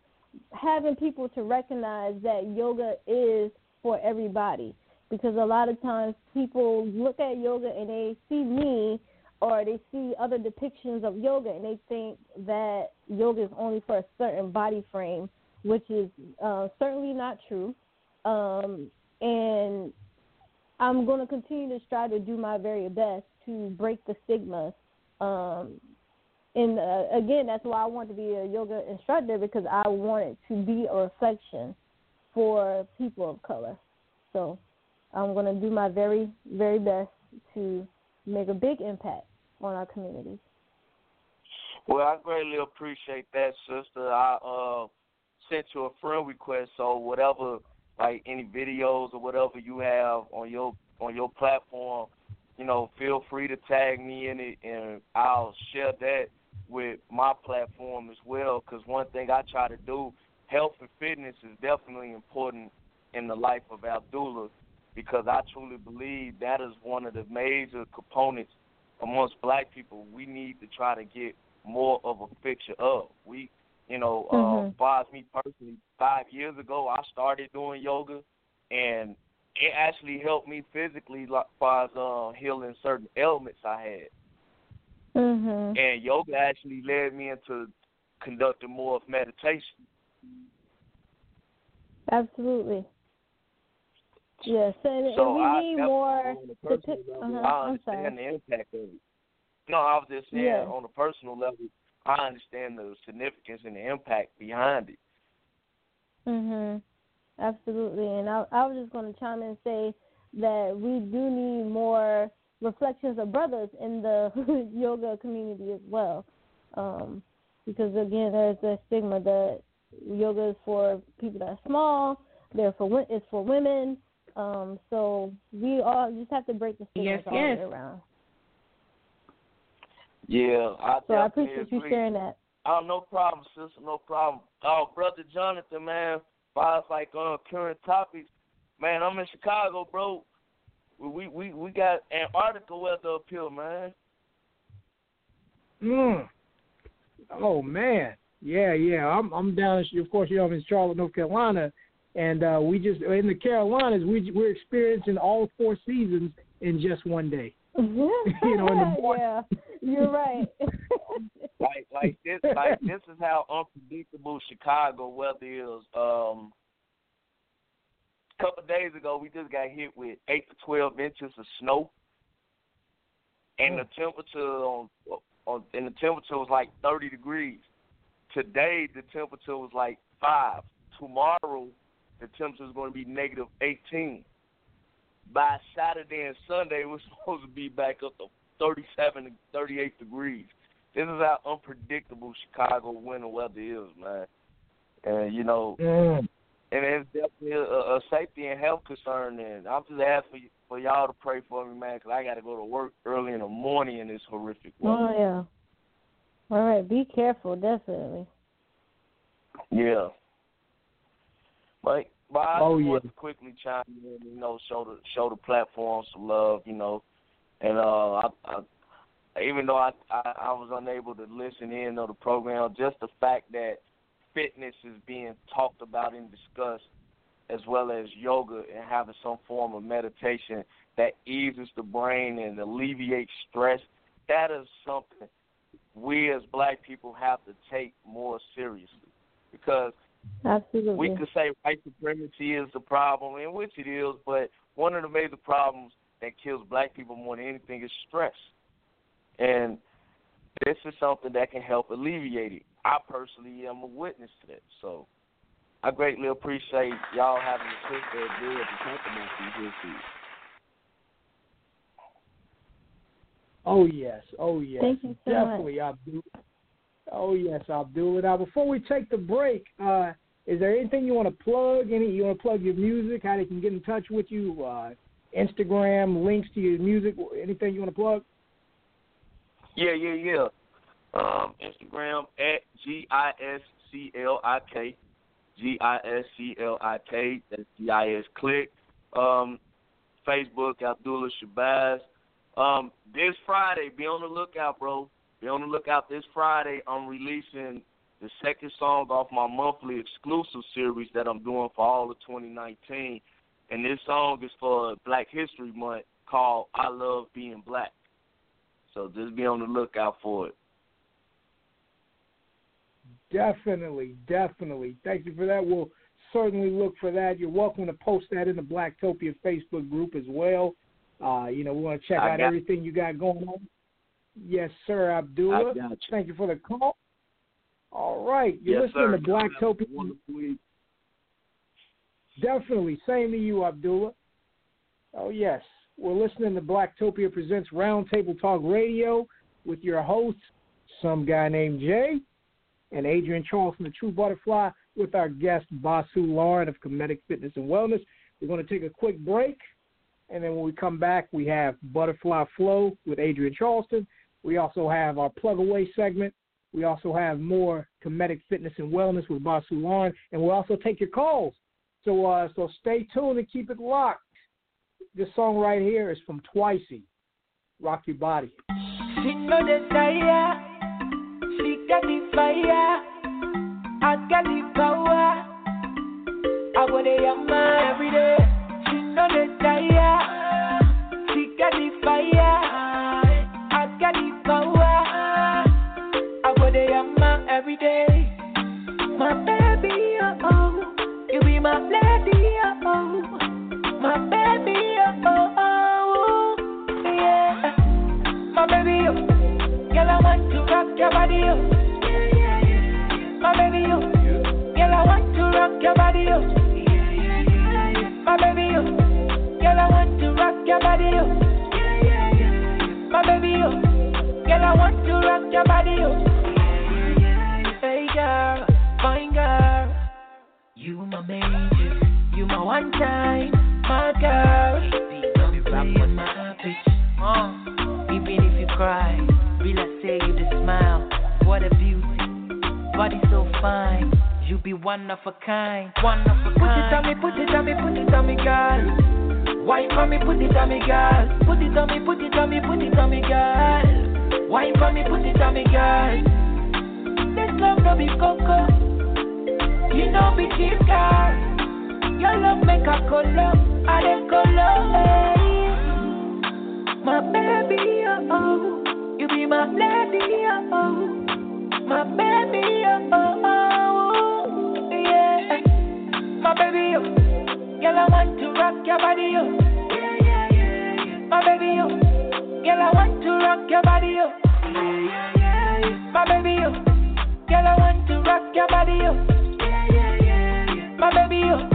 S6: having people to recognize that yoga is for everybody because a lot of times people look at yoga and they see me or they see other depictions of yoga and they think that yoga is only for a certain body frame, which is uh, certainly not true. Um, and I'm going to continue to strive to do my very best to break the stigma. Um, and uh, again, that's why I want to be a yoga instructor because I want it to be a reflection for people of color. So I'm going to do my very, very best to make a big impact on our community.
S11: Well, I greatly appreciate that, sister. I uh, sent you a friend request, so whatever, like any videos or whatever you have on your on your platform, you know, feel free to tag me in it, and I'll share that with my platform as well. Because one thing I try to do, health and fitness is definitely important in the life of Abdullah, because I truly believe that is one of the major components amongst black people, we need to try to get more of a picture of. We, you know, uh,
S6: mm-hmm.
S11: as far me personally, five years ago, I started doing yoga, and it actually helped me physically, as far as uh, healing certain ailments I
S6: had. Mm-hmm.
S11: And yoga actually led me into conducting more of meditation.
S6: Absolutely. Yes, and,
S11: so
S6: we
S11: I
S6: need more.
S11: Level,
S6: uh-huh.
S11: I understand the impact of it. No, I was just saying
S6: yeah.
S11: on a personal level, I understand the significance and the impact behind it.
S6: Mhm. Absolutely, and I, I was just going to chime in and say that we do need more reflections of brothers in the yoga community as well, um, because again, there's a stigma that yoga is for people that are small. They're for it's for women. Um, so we all just have to break the stigma
S7: yes,
S6: all
S7: yes.
S6: the way around.
S11: Yeah, I
S6: so I appreciate
S11: agree.
S6: you sharing that.
S11: Oh, no problem, sister, no problem. Oh, brother Jonathan, man, far as like uh, current topics, man, I'm in Chicago, bro. We we we got Antarctica weather up here, man.
S4: Mm. Oh man, yeah, yeah. I'm I'm down. In, of course, you know I'm in Charlotte, North Carolina, and uh, we just in the Carolinas we we're experiencing all four seasons in just one day. you know, in the morning.
S6: yeah, you're right.
S11: like like this like this is how unpredictable Chicago weather is. Um a couple of days ago we just got hit with eight to twelve inches of snow. And the temperature on on and the temperature was like thirty degrees. Today the temperature was like five. Tomorrow the temperature is going to be negative eighteen. By Saturday and Sunday we're supposed to be back up to 37 and 38 degrees. This is how unpredictable Chicago winter weather is, man. And you know,
S4: mm.
S11: and it's definitely a, a safety and health concern. And I'm just asking for, for y'all to pray for me, man, because I got to go to work early in the morning in this horrific weather.
S6: Oh yeah. All right, be careful, definitely.
S11: Yeah. But but I
S4: oh,
S11: just
S4: yeah.
S11: want to quickly chime in, you know, show the show the platform some love, you know, and uh, I, I even though I, I I was unable to listen in on the program, just the fact that fitness is being talked about and discussed, as well as yoga and having some form of meditation that eases the brain and alleviates stress, that is something we as black people have to take more seriously because
S6: Absolutely.
S11: we could say white supremacy is the problem, in which it is, but one of the major problems that kills black people more than anything is stress. And this is something that can help alleviate it. I personally am a witness to that. So I greatly appreciate y'all having the sister good to about these issues.
S4: Oh yes, oh yes.
S6: Thank you so
S4: Definitely,
S6: much.
S4: Abdul. Oh yes, Abdul. Now, before we take the break, uh, is there anything you want to plug? Any you want to plug your music? How they can get in touch with you? Uh, Instagram links to your music? Anything you want to plug?
S11: Yeah, yeah, yeah. Um, Instagram at G I S C L I K. G I S C L I K. That's G I S Click. Um, Facebook Abdullah Shabazz. Um, this Friday, be on the lookout, bro. Be on the lookout this Friday. I'm releasing the second song off my monthly exclusive series that I'm doing for all of 2019. And this song is for Black History Month called I Love Being Black. So just be on the lookout for it.
S4: Definitely, definitely. Thank you for that. We'll certainly look for that. You're welcome to post that in the Blacktopia Facebook group as well. Uh, you know, we want to check
S11: I
S4: out everything you got going on. Yes, sir, Abdullah.
S11: You.
S4: Thank you for the call. All right, you're
S11: Yes,
S4: listening
S11: sir.
S4: to Blacktopia. Definitely. Same to you, Abdullah. Oh, yes. We're listening to Blacktopia Presents Roundtable Talk Radio with your hosts, some guy named Jay, and Adrienne Charles from the True Butterfly, with our guest, Basu Lauren of Kemetic Fitness and Wellness. We're going to take a quick break, and then when we come back, we have Butterfly Flow with Adrienne Charleston. We also have our Plug Away segment. We also have more Kemetic Fitness and Wellness with Basu Lauren, and we'll also take your calls. So, uh, so stay tuned and keep it locked. This song right here is from Twicey. Rock your body.
S3: She the desire, she got the fire, I got the power. I to My baby, you. Girl, I want to rock your body, you. My baby, you. Girl, I want to rock your body, you. My baby, you. Girl, I want to rock your body, you. Hey, girl, fine girl. You my major, you my one time, my girl. Be playing my bitch. Uh, even if you cry, will body so fine. You be one of a kind, one of a kind. Put it on me, put it on me, put it on me, girl. Wine for me, put it on me, girl. Put it on me, put it on me, put it on me, girl. Wine for me, put it on me, girl. This love no be cocoa. You know be cheap, girl. Your love make a color, I dey color. My baby, oh oh, you be my lady, oh oh. My baby, oh oh, oh yeah. My baby, oh, girl I want to rock your body, oh. Yeah, yeah, yeah. My baby, oh, girl I want to rock your body, oh. Yeah, yeah, yeah. My baby, oh, girl I want to rock your body, oh. Yeah, yeah, yeah. My baby, oh,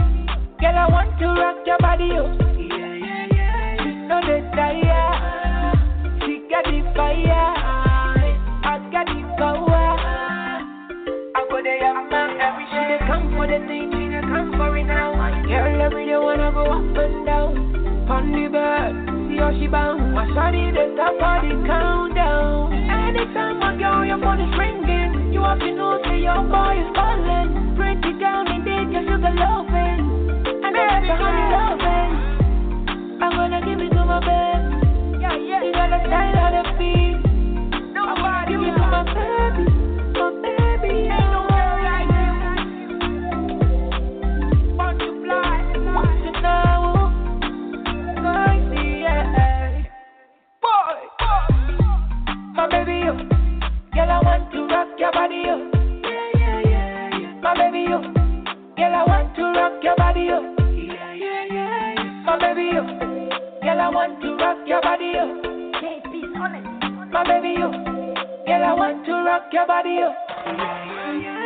S3: girl I want to rock your body, oh. Yeah, yeah, yeah. The desire, she got the fire, every day wanna go up and down, on the bed, see how she bounce. My shawty the top of the countdown. Anytime I go, your phone is ringing. You have to know say your boy is calling. Break it down and dig your sugar loving, and every honey loving. I'm gonna give it to my baby. Yeah, yeah. You got the style of the beat. Nobody give it to my baby, your body, yo. Yeah, yeah, yeah, yeah. My baby, yo. Girl, I want to rock your body, yo. My baby, yo. Girl, I want to rock your body, yo. Yeah, yeah, yeah,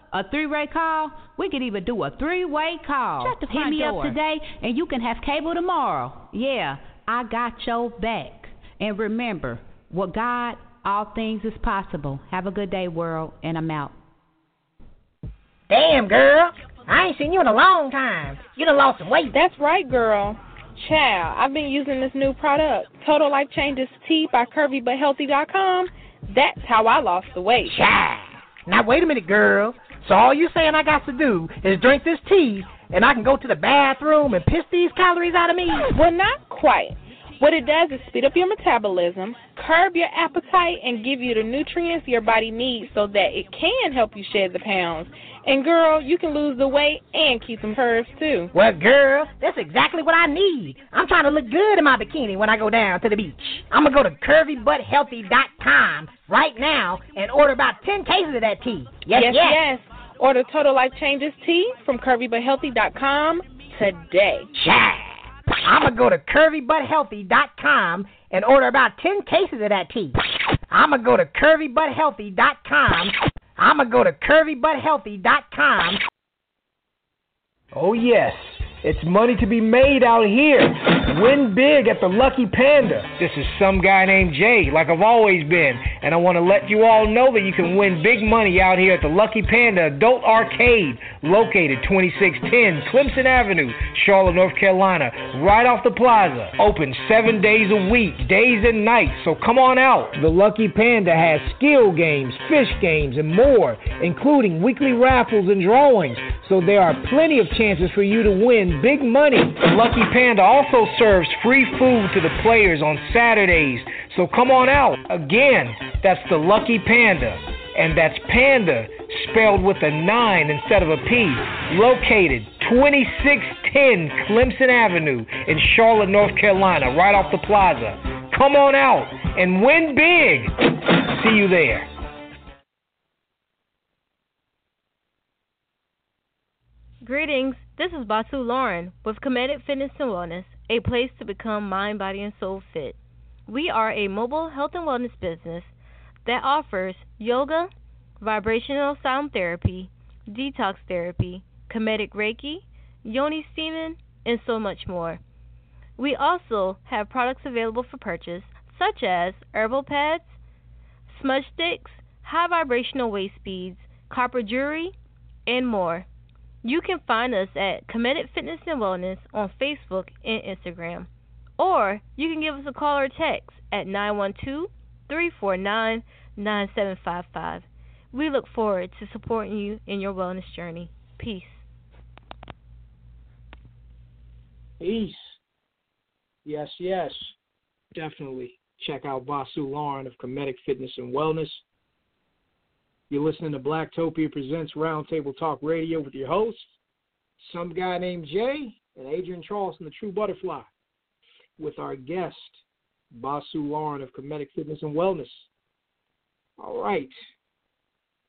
S12: A three way call? We could even do a three way call.
S13: Shut the
S12: Hit
S13: front
S12: me
S13: door.
S12: up today and you can have cable tomorrow. Yeah, I got your back. And remember, with God, all things is possible. Have a good day, world, and I'm out.
S14: Damn, girl. I ain't seen you in a long time. You done lost some weight.
S7: That's right, girl. Child, I've been using this new product, Total Life Changes Tea by CurvyButHealthy.com. That's how I lost the weight.
S14: Child. Now, wait a minute, girl. So all you're saying I got to do is drink this tea, and I can go to the bathroom and piss these calories out of me?
S7: Well, not quite. What it does is speed up your metabolism, curb your appetite, and give you the nutrients your body needs so that it can help you shed the pounds. And girl, you can lose the weight and keep some curves too.
S14: Well, girl, that's exactly what I need. I'm trying to look good in my bikini when I go down to the beach. I'm going to go to curvybuthealthy.com right now and order about 10 cases of that tea. Yes,
S7: yes,
S14: yes.
S7: yes. Order Total Life Changes Tea from CurvyButHealthy.com today.
S14: Child. I'm going to go to curvybuthealthy.com and order about 10 cases of that tea. I'm going to go to curvybuthealthy.com. I'm going to go to curvybuthealthy.com.
S15: Oh, yes. It's money to be made out here. Win big at the Lucky Panda. This is some guy named Jay, like I've always been. And I want to let you all know that you can win big money out here at the Lucky Panda Adult Arcade, located 2610 Clemson Avenue, Charlotte, North Carolina, right off the plaza. Open seven days a week, days and nights. So come on out. The Lucky Panda has skill games, fish games, and more, including weekly raffles and drawings. So there are plenty of chances for you to win big money. Lucky Panda also serves free food to the players on Saturdays. So come on out. Again, that's the Lucky Panda. And that's Panda spelled with a 9 instead of a P. Located 2610 Clemson Avenue in Charlotte, North Carolina, right off the plaza. Come on out and win big. See you there.
S6: Greetings, this is Basu Lauren with Kemetic Fitness and Wellness, a place to become mind, body, and soul fit. We are a mobile health and wellness business that offers yoga, vibrational sound therapy, detox therapy, Kemetic Reiki, yoni steaming, and so much more. We also have products available for purchase, such as herbal pads, smudge sticks, high vibrational waist beads, copper jewelry, and more. You can find us at Kemetic Fitness and Wellness on Facebook and Instagram. Or you can give us a call or text at 912 349 9755. We look forward to supporting you in your wellness journey. Peace.
S4: Peace. Yes, yes. Definitely check out Basu Lauren of Kemetic Fitness and Wellness. You're listening to Blacktopia Presents Roundtable Talk Radio with your hosts, some guy named Jay and Adrienne Charleston, the True Butterfly, with our guest, Basu Lauren of Kemetic Fitness and Wellness. All right.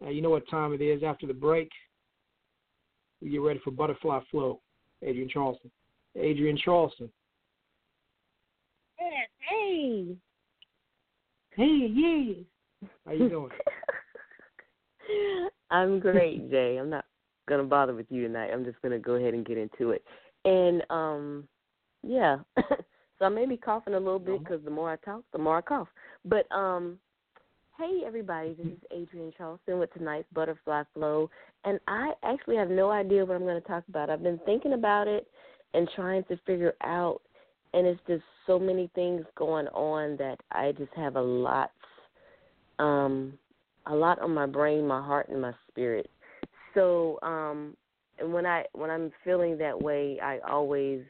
S4: Now, you know what time it is after the break. We get ready for Butterfly Flow. Adrienne Charleston. Adrienne Charleston.
S5: Yes, hey.
S4: Hey, yeah. How you doing?
S5: I'm great, Jay. I'm not gonna bother with you tonight. I'm just gonna go ahead and get into it. And um, yeah. so I may be coughing a little bit because the more I talk, the more I cough. But um, hey everybody, this is Adrienne Charleston with tonight's Butterfly Flow, and I actually have no idea what I'm going to talk about. I've been thinking about it and trying to figure out, and it's just so many things going on that I just have a lot um, a lot on my brain, my heart, and my spirit. So, um, and when I when I'm feeling that way, I always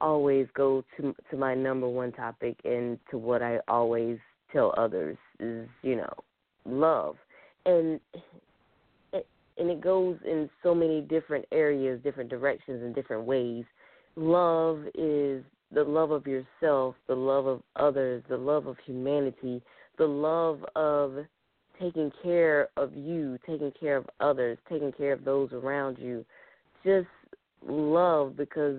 S5: always go to to my number one topic and to what I always tell others is you know love and it, and it goes in so many different areas, different directions, and different ways. Love is the love of yourself, the love of others, the love of humanity, the love of taking care of you, taking care of others, taking care of those around you. Just love because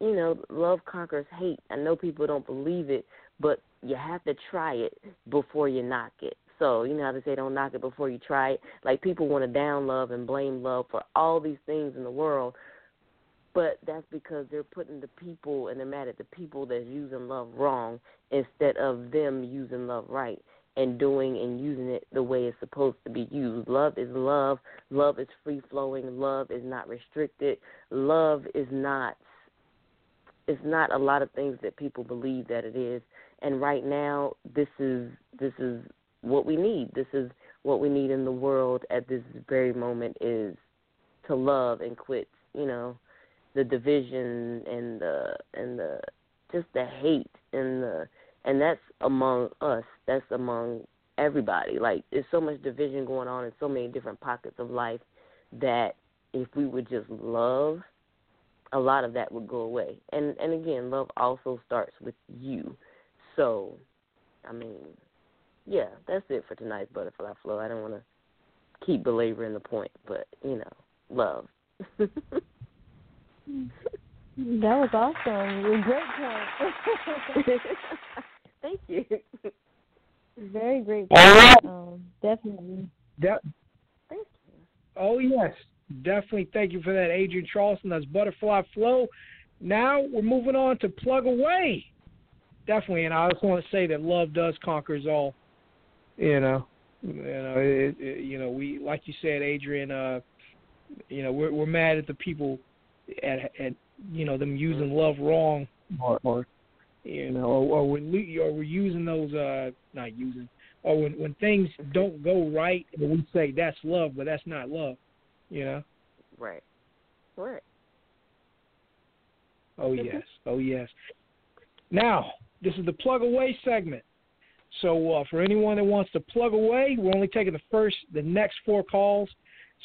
S5: you know, love conquers hate. I know people don't believe it, but you have to try it before you knock it. So, you know how they say don't knock it before you try it? Like people want to down love and blame love for all these things in the world, but that's because they're putting the people and they're mad at the people that's using love wrong instead of them using love right and doing and using it the way it's supposed to be used. Love is love. Love is free flowing. Love is not restricted. Love is not it's not a lot of things that people believe that it is. And right now this is this is what we need. This is what we need in the world at this very moment is to love and quit, you know, the division and the and the just the hate and the and that's among us. That's among everybody. Like there's so much division going on in so many different pockets of life that if we would just love, a lot of that would go away. And and again, love also starts with you. So, I mean, yeah, that's it for tonight's butterfly flow. I don't want to keep belaboring the point, but you know, love.
S6: That was awesome. Great point.
S5: Thank you.
S6: Very great
S4: All right.
S6: Um, definitely.
S4: That,
S5: Thank
S4: you. Oh yes, definitely. Thank you for that, Adrienne Charleston. That's Butterfly Flow. Now we're moving on to Plug Away. Definitely, and I just want to say that love does conquers all. You know, you know, it, it, you know, we like you said, Adrienne. Uh, you know, we're we're mad at the people at at you know them using love wrong or, or you know, or, or when we or we're using those uh not using or when when things don't go right and we say that's love, but that's not love, you know.
S5: Right. Right.
S4: Oh yes. Oh yes. Now, this is the plug away segment. So uh, for anyone that wants to plug away, we're only taking the first, the next four calls.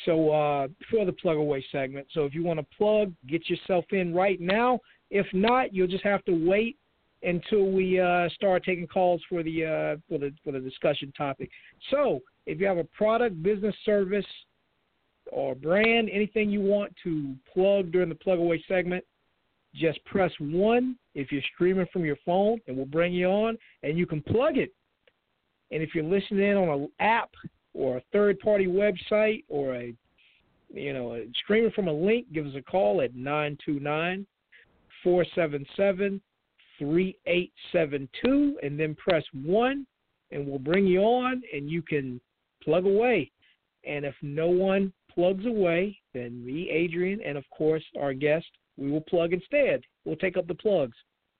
S4: So uh, for the plug away segment. So if you want to plug, get yourself in right now. If not, you'll just have to wait until we uh, start taking calls for the uh, for the for the discussion topic. So if you have a product, business, service, or brand, anything you want to plug during the plug away segment, just press one if you're streaming from your phone, and we'll bring you on, and you can plug it. And if you're listening in on an app or a third party website or a you know, streaming from a link, give us a call at 929 477 3872 and then press 1 and we'll bring you on and you can plug away. And if no one plugs away, then me, Adrienne, and of course our guest, we will plug instead. We'll take up the plugs.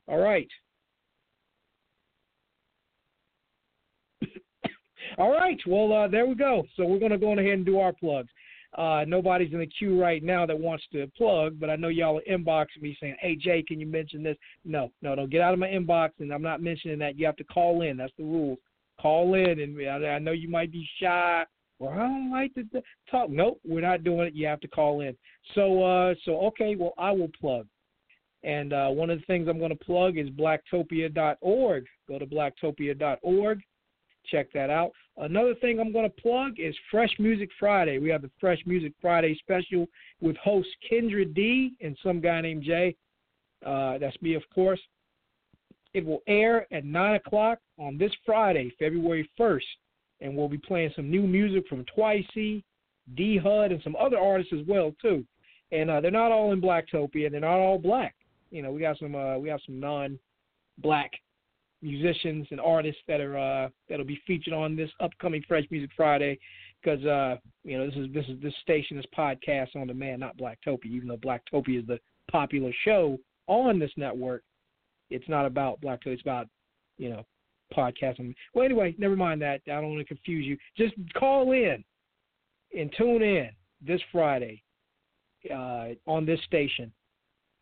S4: All right. All right. Well, uh, there we go. So we're going to go on ahead and do our plugs. Uh, nobody's in the queue right now that wants to plug, but I know y'all are inboxing me saying, "Hey Jay, can you mention this?" No, no, don't get out of my inbox, and I'm not mentioning that. You have to call in. That's the rule. Call in, and I, I know you might be shy. Well, I don't like to talk. Nope, we're not doing it. You have to call in. So, uh, so okay. Well, I will plug. And uh, one of the things I'm going to plug is blacktopia.org. Go to blacktopia.org. Check that out. Another thing I'm going to plug is Fresh Music Friday. We have the Fresh Music Friday special with host Kendra D and some guy named Jay. Uh, that's me, of course. It will air at 9 o'clock on this Friday, February 1st, and we'll be playing some new music from Twice, D Hud, and some other artists as well too. And uh, they're not all in Blacktopia, they're not all black. You know, we got some uh, we have some non-black musicians and artists that are uh, that'll be featured on this upcoming Fresh Music Friday. Because uh, you know this is this is this station is podcast on demand, not Blacktopia. Even though Blacktopia is the popular show on this network, it's not about Blacktopia. It's about you know podcasting. Well, anyway, never mind that. I don't want to confuse you. Just call in and tune in this Friday uh, on this station.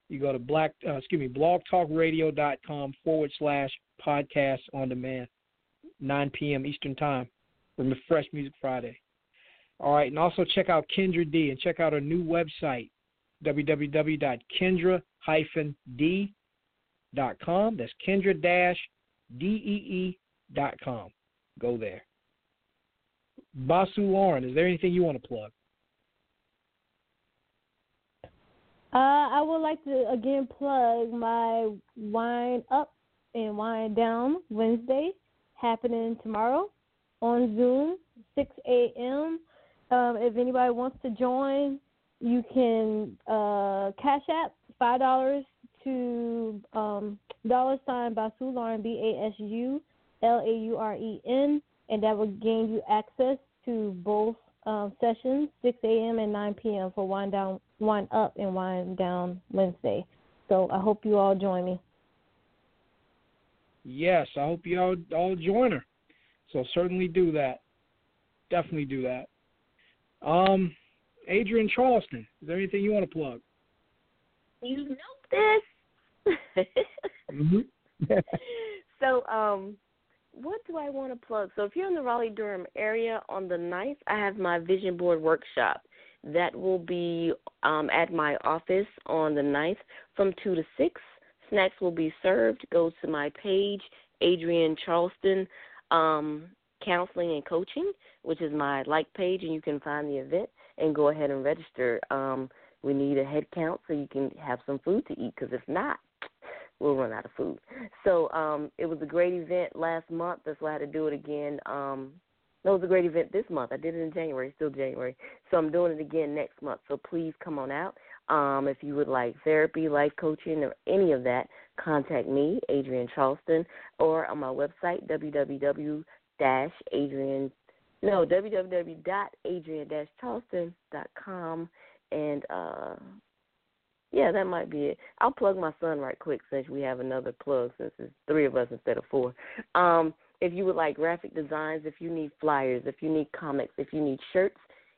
S4: You go to black, uh, excuse me, blogtalkradio.com forward slash podcast on demand, 9 p.m. Eastern Time for Fresh Music Friday. All right, and also check out Kendra D and check out our new website, www.kendra-d.com. That's kendra-dee.com. Go there. Basu Lauren, is there anything you want to plug?
S6: Uh, I would like to again plug my Wine Up and Wine Down Wednesday happening tomorrow on Zoom, 6 a.m. Um, if anybody wants to join, you can uh, cash app five dollars to um, dollar sign Basu Lauren B A S U L A U R E N, and that will gain you access to both um, sessions, 6 a.m. and 9 p.m. for wind Down, Wine Up, and wind Down Wednesday. So I hope you all join me.
S4: Yes, I hope you all all join her. So certainly do that. Definitely do that. Um, Adrienne Charleston, is there anything you want to plug?
S5: You know this.
S4: mm-hmm.
S5: so, um, what do I want to plug? So, if you're in the Raleigh Durham area on the 9th, I have my vision board workshop. That will be um, at my office on the 9th from 2 to 6. Snacks will be served. Go to my page, Adrienne Charleston um, Counseling and Coaching, which is my like page, and you can find the event and go ahead and register. Um, we need a head count so you can have some food to eat, because if not, we'll run out of food. So um, it was a great event last month. That's why I had to do it again. Um, it was a great event this month. I did it in January, still January. So I'm doing it again next month. So please come on out. Um, if you would like therapy, life coaching, or any of that, contact me, Adrienne Charleston, or on my website, www Adrian no www.adrian-charleston.com and uh yeah, that might be it. I'll plug my son right quick since we have another plug since it's three of us instead of four. Um, if you would like graphic designs, if you need flyers, if you need comics, if you need shirts,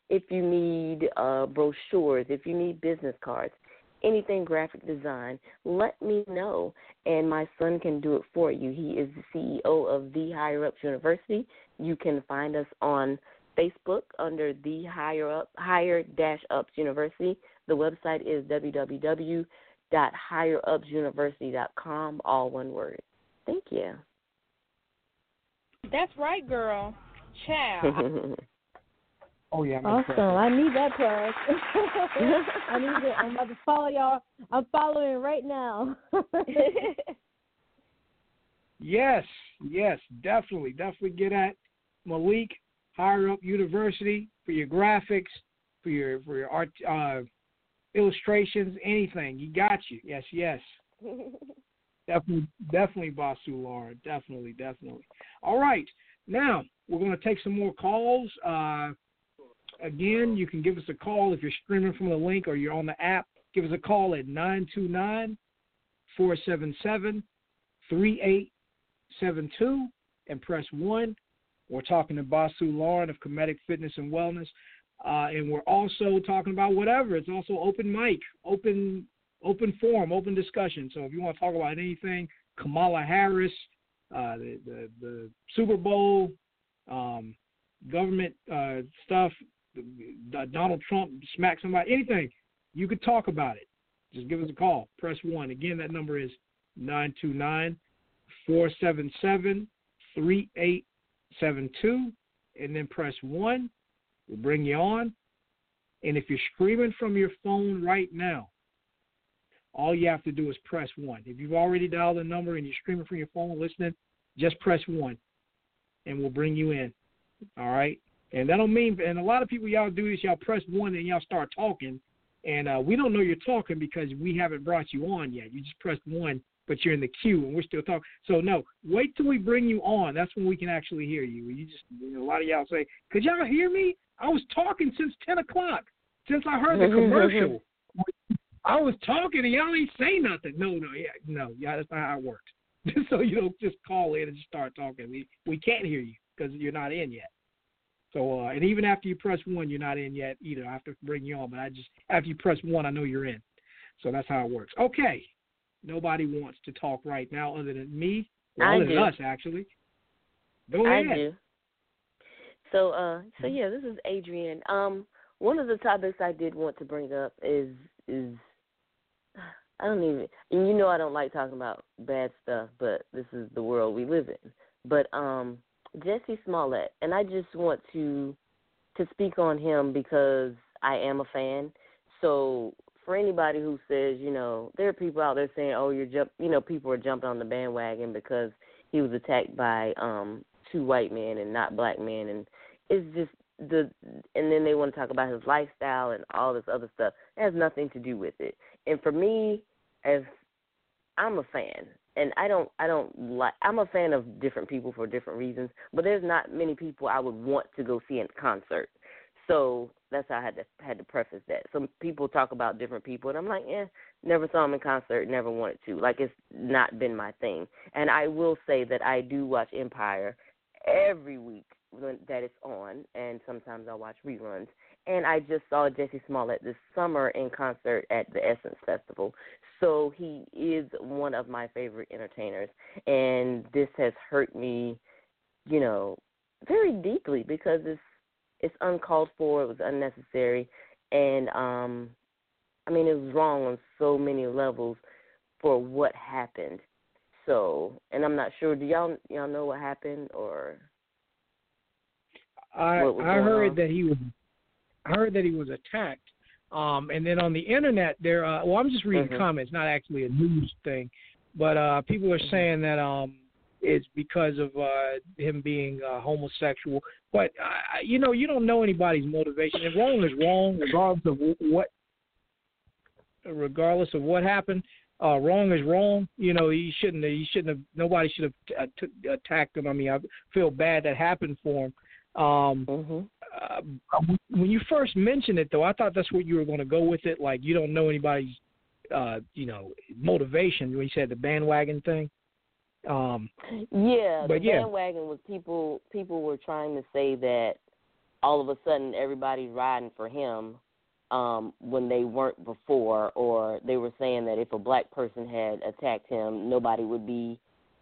S5: if you need uh, brochures, if you need business cards, anything graphic design, let me know, and my son can do it for you. He is the CEO of The Higher Ups University. You can find us on Facebook under The Higher Up Higher Dash Ups University. The website is www.higherupsuniversity.com, all one word. Thank you.
S7: That's right, girl. Ciao.
S4: Oh yeah. I'm
S6: awesome. I need that plug. I need it. I'm about to follow y'all. I'm following right now.
S4: yes, yes, definitely, definitely get at Malik Higher Up University for your graphics, for your for your art uh, illustrations, anything. You got you. Yes, yes. definitely, definitely, Basu Lauren. Definitely, definitely. All right. Now we're going to take some more calls. Uh, Again, you can give us a call if you're streaming from the link or you're on the app. Give us a call at 929 477 3872 and press 1. We're talking to Basu Lauren of Kemetic Fitness and Wellness. Uh, and we're also talking about whatever. It's also open mic, open open forum, open discussion. So if you want to talk about anything, Kamala Harris, uh, the, the, the Super Bowl, um, government uh, stuff, Donald Trump smack somebody, anything, you could talk about it. Just give us a call. Press one. Again, that number is 929 477 3872. And then press one. We'll bring you on. And if you're streaming from your phone right now, all you have to do is press one. If you've already dialed the number and you're streaming from your phone listening, just press one and we'll bring you in. All right? And that don't mean, and a lot of people, y'all do this, y'all press one and y'all start talking. And uh, we don't know you're talking because we haven't brought you on yet. You just pressed one, but you're in the queue and we're still talking. So, no, wait till we bring you on. That's when we can actually hear you. You just, you know, a lot of y'all say, could y'all hear me? I was talking since 10 o'clock, since I heard the commercial. I was talking and y'all ain't say nothing. No, no, yeah, no, yeah, that's not how it works. so you don't just call in and just start talking. We we can't hear you because you're not in yet. So uh, and even after you press one, you're not in yet either. I have to bring you on, but I just after you press one, I know you're in. So that's how it works. Okay. Nobody wants to talk right now other than me. Well,
S5: I
S4: other
S5: do.
S4: than us actually. Go
S5: I
S4: ahead.
S5: do. So, uh, so yeah, this is Adrienne. Um, one of the topics I did want to bring up is is I don't even, and you know I don't like talking about bad stuff, but this is the world we live in. But um, Jussie Smollett, and I just want to to speak on him because I am a fan. So for anybody who says, you know, there are people out there saying, oh, you're jump, you know, people are jumping on the bandwagon because he was attacked by um two white men and not black men, and it's just the and then they want to talk about his lifestyle and all this other stuff. It has nothing to do with it. And for me, as I'm a fan, and I don't I don't like I'm a fan of different people for different reasons, but there's not many people I would want to go see in concert. So that's how I had to had to preface that. Some people talk about different people, and I'm like, eh, never saw them in concert, never wanted to. Like it's not been my thing. And I will say that I do watch Empire every week when that it's on, and sometimes I'll watch reruns. And I just saw Jussie Smollett this summer in concert at the Essence Festival. So he is one of my favorite entertainers, and this has hurt me, you know, very deeply because it's it's uncalled for, it was unnecessary, and um, I mean it was wrong on so many levels for what happened. So, and I'm not sure. Do y'all y'all know what happened or?
S4: I I heard
S5: on?
S4: that he was I heard that he was attacked. Um, and then on the internet, there. Uh, well, I'm just reading
S5: Mhm.
S4: comments, not actually a news thing, but uh, people are saying that um, it's because of uh, him being uh, homosexual. But uh, you know, you don't know anybody's motivation. And wrong is wrong, regardless of what, regardless of what happened. Uh, wrong is wrong. You know, he shouldn't. He shouldn't have. Nobody should have uh, t- attacked him. I mean, I feel bad that happened for him. Um,
S5: Mm-hmm.
S4: uh, when you first mentioned it, though, I thought that's where you were going to go with it. Like you don't know anybody's, uh, you know, motivation. When you said the bandwagon thing. Um,
S5: Yeah,
S4: But
S5: the
S4: yeah.
S5: bandwagon was people. People were trying to say that all of a sudden everybody's riding for him um, when they weren't before, or they were saying that if a black person had attacked him, nobody would be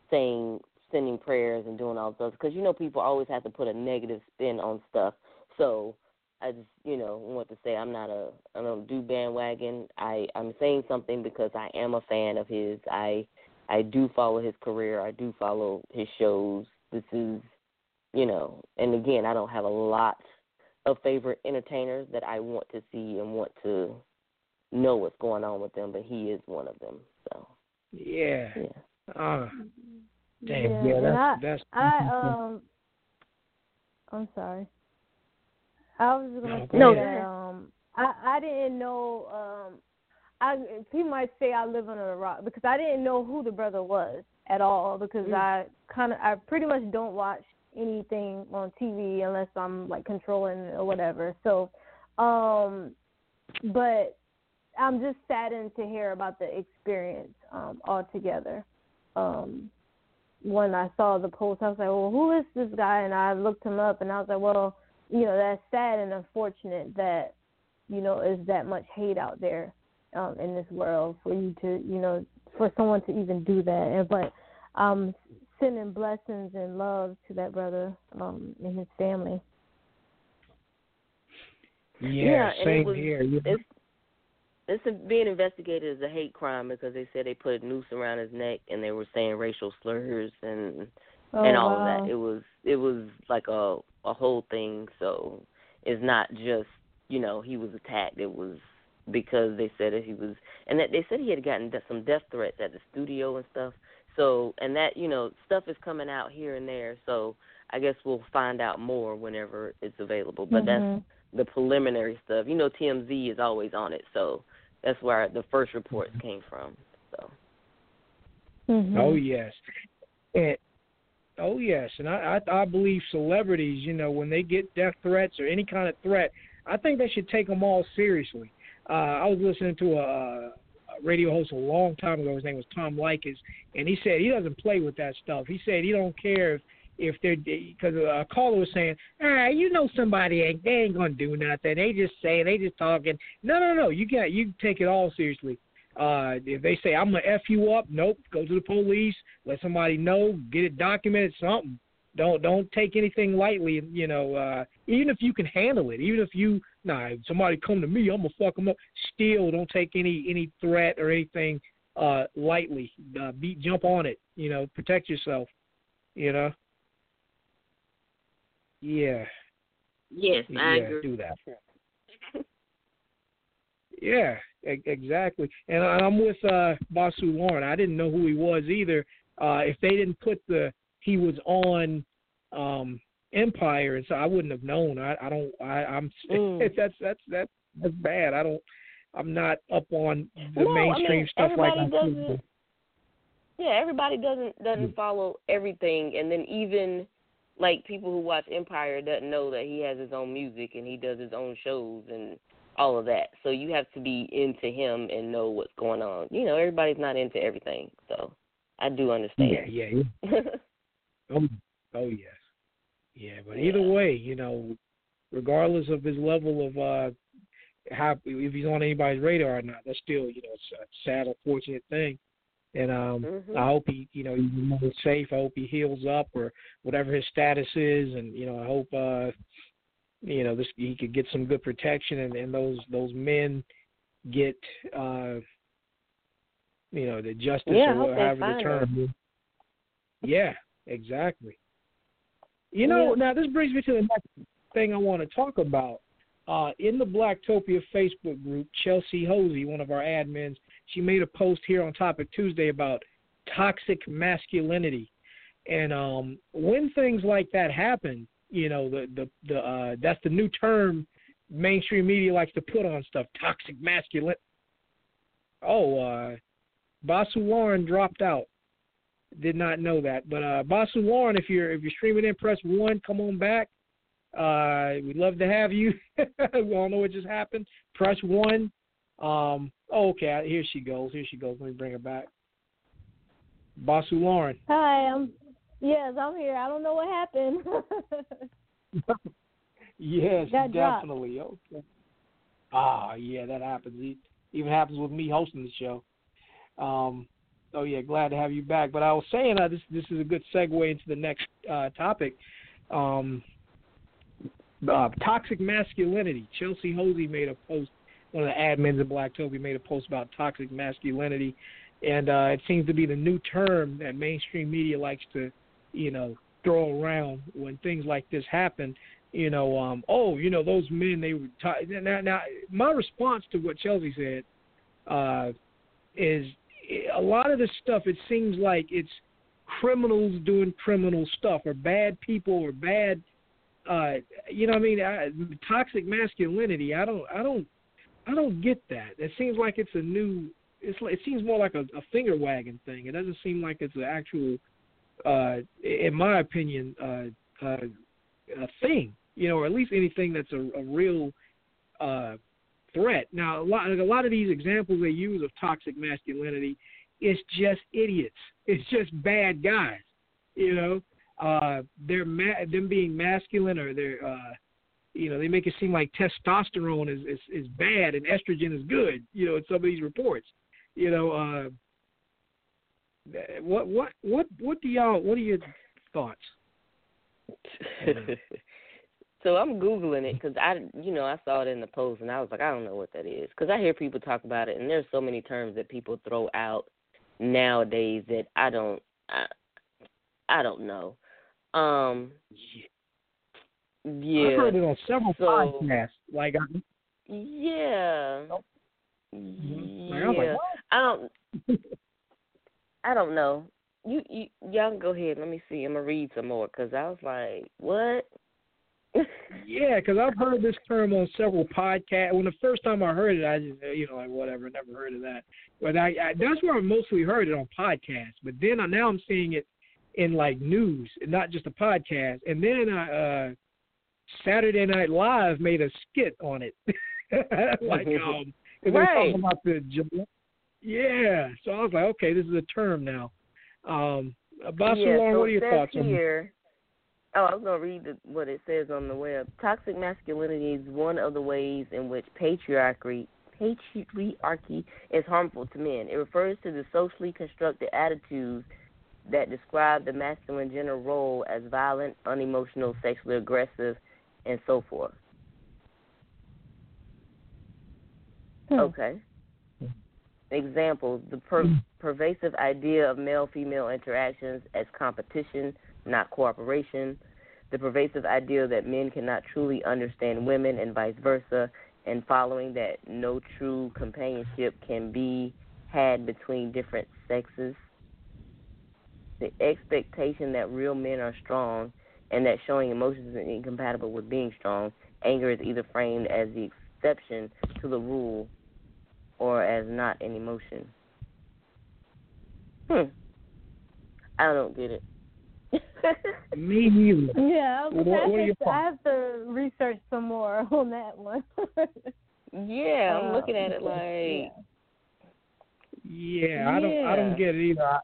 S5: saying sending prayers and doing all this stuff. Because you know people always have to put a negative spin on stuff. So I just you know want to say I'm not a I don't do bandwagon. I I'm saying something because I am a fan of his. I I do follow his career. I do follow his shows. This is, you know, and again, I don't have a lot of favorite entertainers that I want to see and want to know what's going on with them, but he is one of them. So,
S4: yeah.
S5: yeah.
S4: Uh, damn.
S6: Yeah,
S4: Yeah. that's
S6: I,
S4: that's.
S6: I um, I'm sorry. I was gonna
S4: No,
S6: say
S4: go
S6: that um, I I didn't know um, I people might say I live under a rock because I didn't know who the brother was at all because
S5: Mm.
S6: I kind of I pretty much don't watch anything on TV unless I'm like controlling it or whatever. So, um, but I'm just saddened to hear about the experience um, altogether. Um, when I saw the post, I was like, well, who is this guy? And I looked him up, and I was like, well, you know, that's sad and unfortunate that, you know, is that much hate out there um, in this world for you to, you know, for someone to even do that. And but um, sending blessings and love to that brother um, and his family.
S4: Yeah.
S5: and
S4: same
S5: it was,
S4: here.
S5: It's it's being investigated as a hate crime because they said they put a noose around his neck and they were saying racial slurs and
S6: Oh,
S5: and all
S6: wow.
S5: of that. It was it was like a a whole thing. So it's not just you know he was attacked. It was because they said that he was and that they said he had gotten some death threats at the studio and stuff. So and that you know stuff is coming out here and there. So I guess we'll find out more whenever it's available. But that's
S6: Mhm.
S5: the preliminary stuff. You know, TMZ is always on it, so that's where the first reports came from. So
S6: Mhm.
S4: Oh yes, and oh yes, and I, I I believe celebrities, you know, when they get death threats or any kind of threat, I think they should take them all seriously. Uh, I was listening to a radio host a long time ago. His name was Tom Leykis, and he said he doesn't play with that stuff. He said he don't care if if they're because a caller was saying, ah, you know somebody ain't they ain't gonna do nothing. They just say they just talking. No, no, no. You got you take it all seriously. Uh, if they say I'm gonna f you up, nope. Go to the police. Let somebody know. Get it documented. Something. Don't don't take anything lightly. You know, uh, even if you can handle it. Even if you nah, if somebody come to me, I'm gonna fuck them up. Still, don't take any any threat or anything uh lightly. Uh, beat jump on it. You know, protect yourself. You know. Yeah.
S5: Yes, I
S4: yeah,
S5: agree.
S4: do that. Yeah, e- exactly. And I- I'm with uh Basu Lauren. I didn't know who he was either. Uh if they didn't put the he was on um Empire and so I wouldn't have known. I I don't I I'm
S5: Mm.
S4: that's that's that's that's bad. I don't I'm not up on the
S5: No, I
S4: mainstream
S5: mean,
S4: stuff like
S5: everybody
S4: I should
S5: doesn't-
S4: be.
S5: Yeah, everybody doesn't doesn't follow everything, and then even like people who watch Empire doesn't know that he has his own music and he does his own shows and all of that. So you have to be into him and know what's going on. You know, everybody's not into everything, so I do understand.
S4: Yeah, yeah, yeah. Oh, oh yes, yeah. But either way, you know, regardless of his level of uh, how if he's on anybody's radar or not, that's still you know it's a sad, unfortunate thing. And um,
S5: Mhm.
S4: I hope he, you know, he's safe. I hope he heals up or whatever his status is, and you know, I hope uh, you know this he could get some good protection, and, and those those men get uh, you know, the justice
S5: Yeah,
S4: or however the term.
S5: him.
S4: Yeah, exactly. You know,
S5: Yeah.
S4: now this brings me to the next thing I want to talk about. Uh, in the Blacktopia Facebook group, Chelsea Hosey, one of our admins, she made a post here on Topic Tuesday about toxic masculinity, and um, when things like that happen, you know, the the the uh, that's the new term mainstream media likes to put on stuff. Toxic masculine. Oh, uh, Basu Lauren dropped out. Did not know that, but uh, Basu Lauren, if you're if you're streaming in, press one. Come on back. Uh, we'd love to have you. we all know what just happened. Press one. Um, oh, okay, here she goes. Here she goes. Let me bring her back. Basu Lauren.
S6: Hi, I'm yes, I'm here. I don't know what happened.
S4: Yes,
S6: Got dropped.
S4: definitely. Okay. Ah, yeah, that happens. It even happens with me hosting the show. Um, oh yeah, glad to have you back. But I was saying uh, this this is a good segue into the next uh, topic. Um, uh, toxic masculinity. Chelsea Hosey made a post. One of the admins of Blacktopia made a post about toxic masculinity, and uh, it seems to be the new term that mainstream media likes to, you know, throw around when things like this happen. You know, um, oh, you know, those men they were. To- now, now, my response to what Chelsea said uh, is a lot of this stuff. It seems like it's criminals doing criminal stuff, or bad people, or bad. Uh, you know, I mean, I, toxic masculinity. I don't, I don't, I don't get that. It seems like it's a new. It's like, it seems more like a, a finger wagging thing. It doesn't seem like it's an actual, uh, in my opinion, uh, uh, a thing. You know, or at least anything that's a, a real uh, threat. Now, a lot, a lot of these examples they use of toxic masculinity, it's just idiots. It's just bad guys. You know, uh, they're ma- them being masculine or they're, uh, you know, they make it seem like testosterone is, is is bad and estrogen is good. You know, in some of these reports. You know, uh, what what what what do y'all what are your thoughts?
S5: so I'm googling it because I, you know, I saw it in the post and I was like, I don't know what that is because I hear people talk about it and there's so many terms that people throw out nowadays that I don't, I, I don't know. Um, yeah.
S4: I've heard it on several
S5: so,
S4: podcasts. Like, I,
S5: Yeah.
S4: Like,
S5: Yeah.
S4: I was like, what?
S5: I don't. I don't know. You, you y'all can go ahead. Let me see. I'm gonna read some more because I was like, what?
S4: Yeah, because I've heard this term on several podcasts. When the first time I heard it, I just, you know, like whatever, never heard of that. But I, I that's where I mostly heard it on podcasts. But then I, now I'm seeing it in like news, and not just a podcast. And then I, uh, Saturday Night Live made a skit on it, like um, they were talking about the Yeah. So I was like, okay, this is a term now. Um,
S5: yeah, so
S4: what are your thoughts on
S5: here? Oh, I was gonna read the, what it says on the web. Toxic masculinity is one of the ways in which patriarchy patriarchy is harmful to men. It refers to the socially constructed attitudes that describe the masculine gender role as violent, unemotional, sexually aggressive, and so forth. Hmm. Okay. Examples: the per- hmm. pervasive idea of male-female interactions as competition, not cooperation. The pervasive idea that men cannot truly understand women and vice versa, and following that no true companionship can be had between different sexes. The expectation that real men are strong and that showing emotions is incompatible with being strong. Anger is either framed as the exception to the rule or as not an emotion. Hmm. I don't get it.
S4: Me neither.
S6: Yeah,
S4: What-
S6: I,
S4: what are
S6: have
S4: your
S6: to, I have to research some more on that one.
S5: Yeah, I'm
S6: Um,
S5: looking at it like
S4: Yeah, I don't. I don't get it either. I,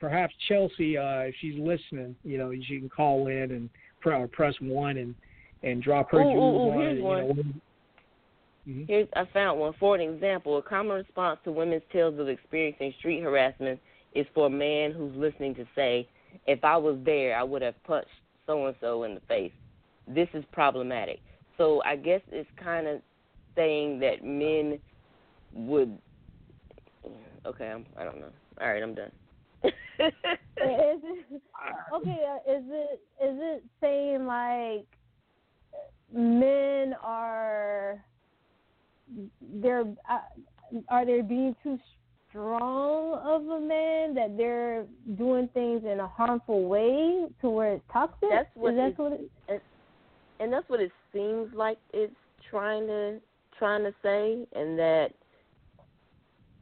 S4: perhaps Chelsea, uh, if she's listening, you know, she can call in and or press one and and drop her
S5: Ooh,
S4: jewels
S5: ooh, ooh,
S4: on
S5: here's one.
S4: know, Mhm.
S5: Here's I found one. For an example, a common response to women's tales of experiencing street harassment is for a man who's listening to say, "If I was there, I would have punched so and so in the face." This is problematic. So I guess it's kind of saying that men would. Okay, I'm, I don't know. All right, I'm done.
S6: Is it, okay, uh, is it is it saying like men are they're uh, are they being too strong of a man that they're doing things in a harmful way to where it's toxic?
S5: That's what
S6: is that
S5: it's-
S6: what it,
S5: and, and that's what it seems like it's trying to trying to say and that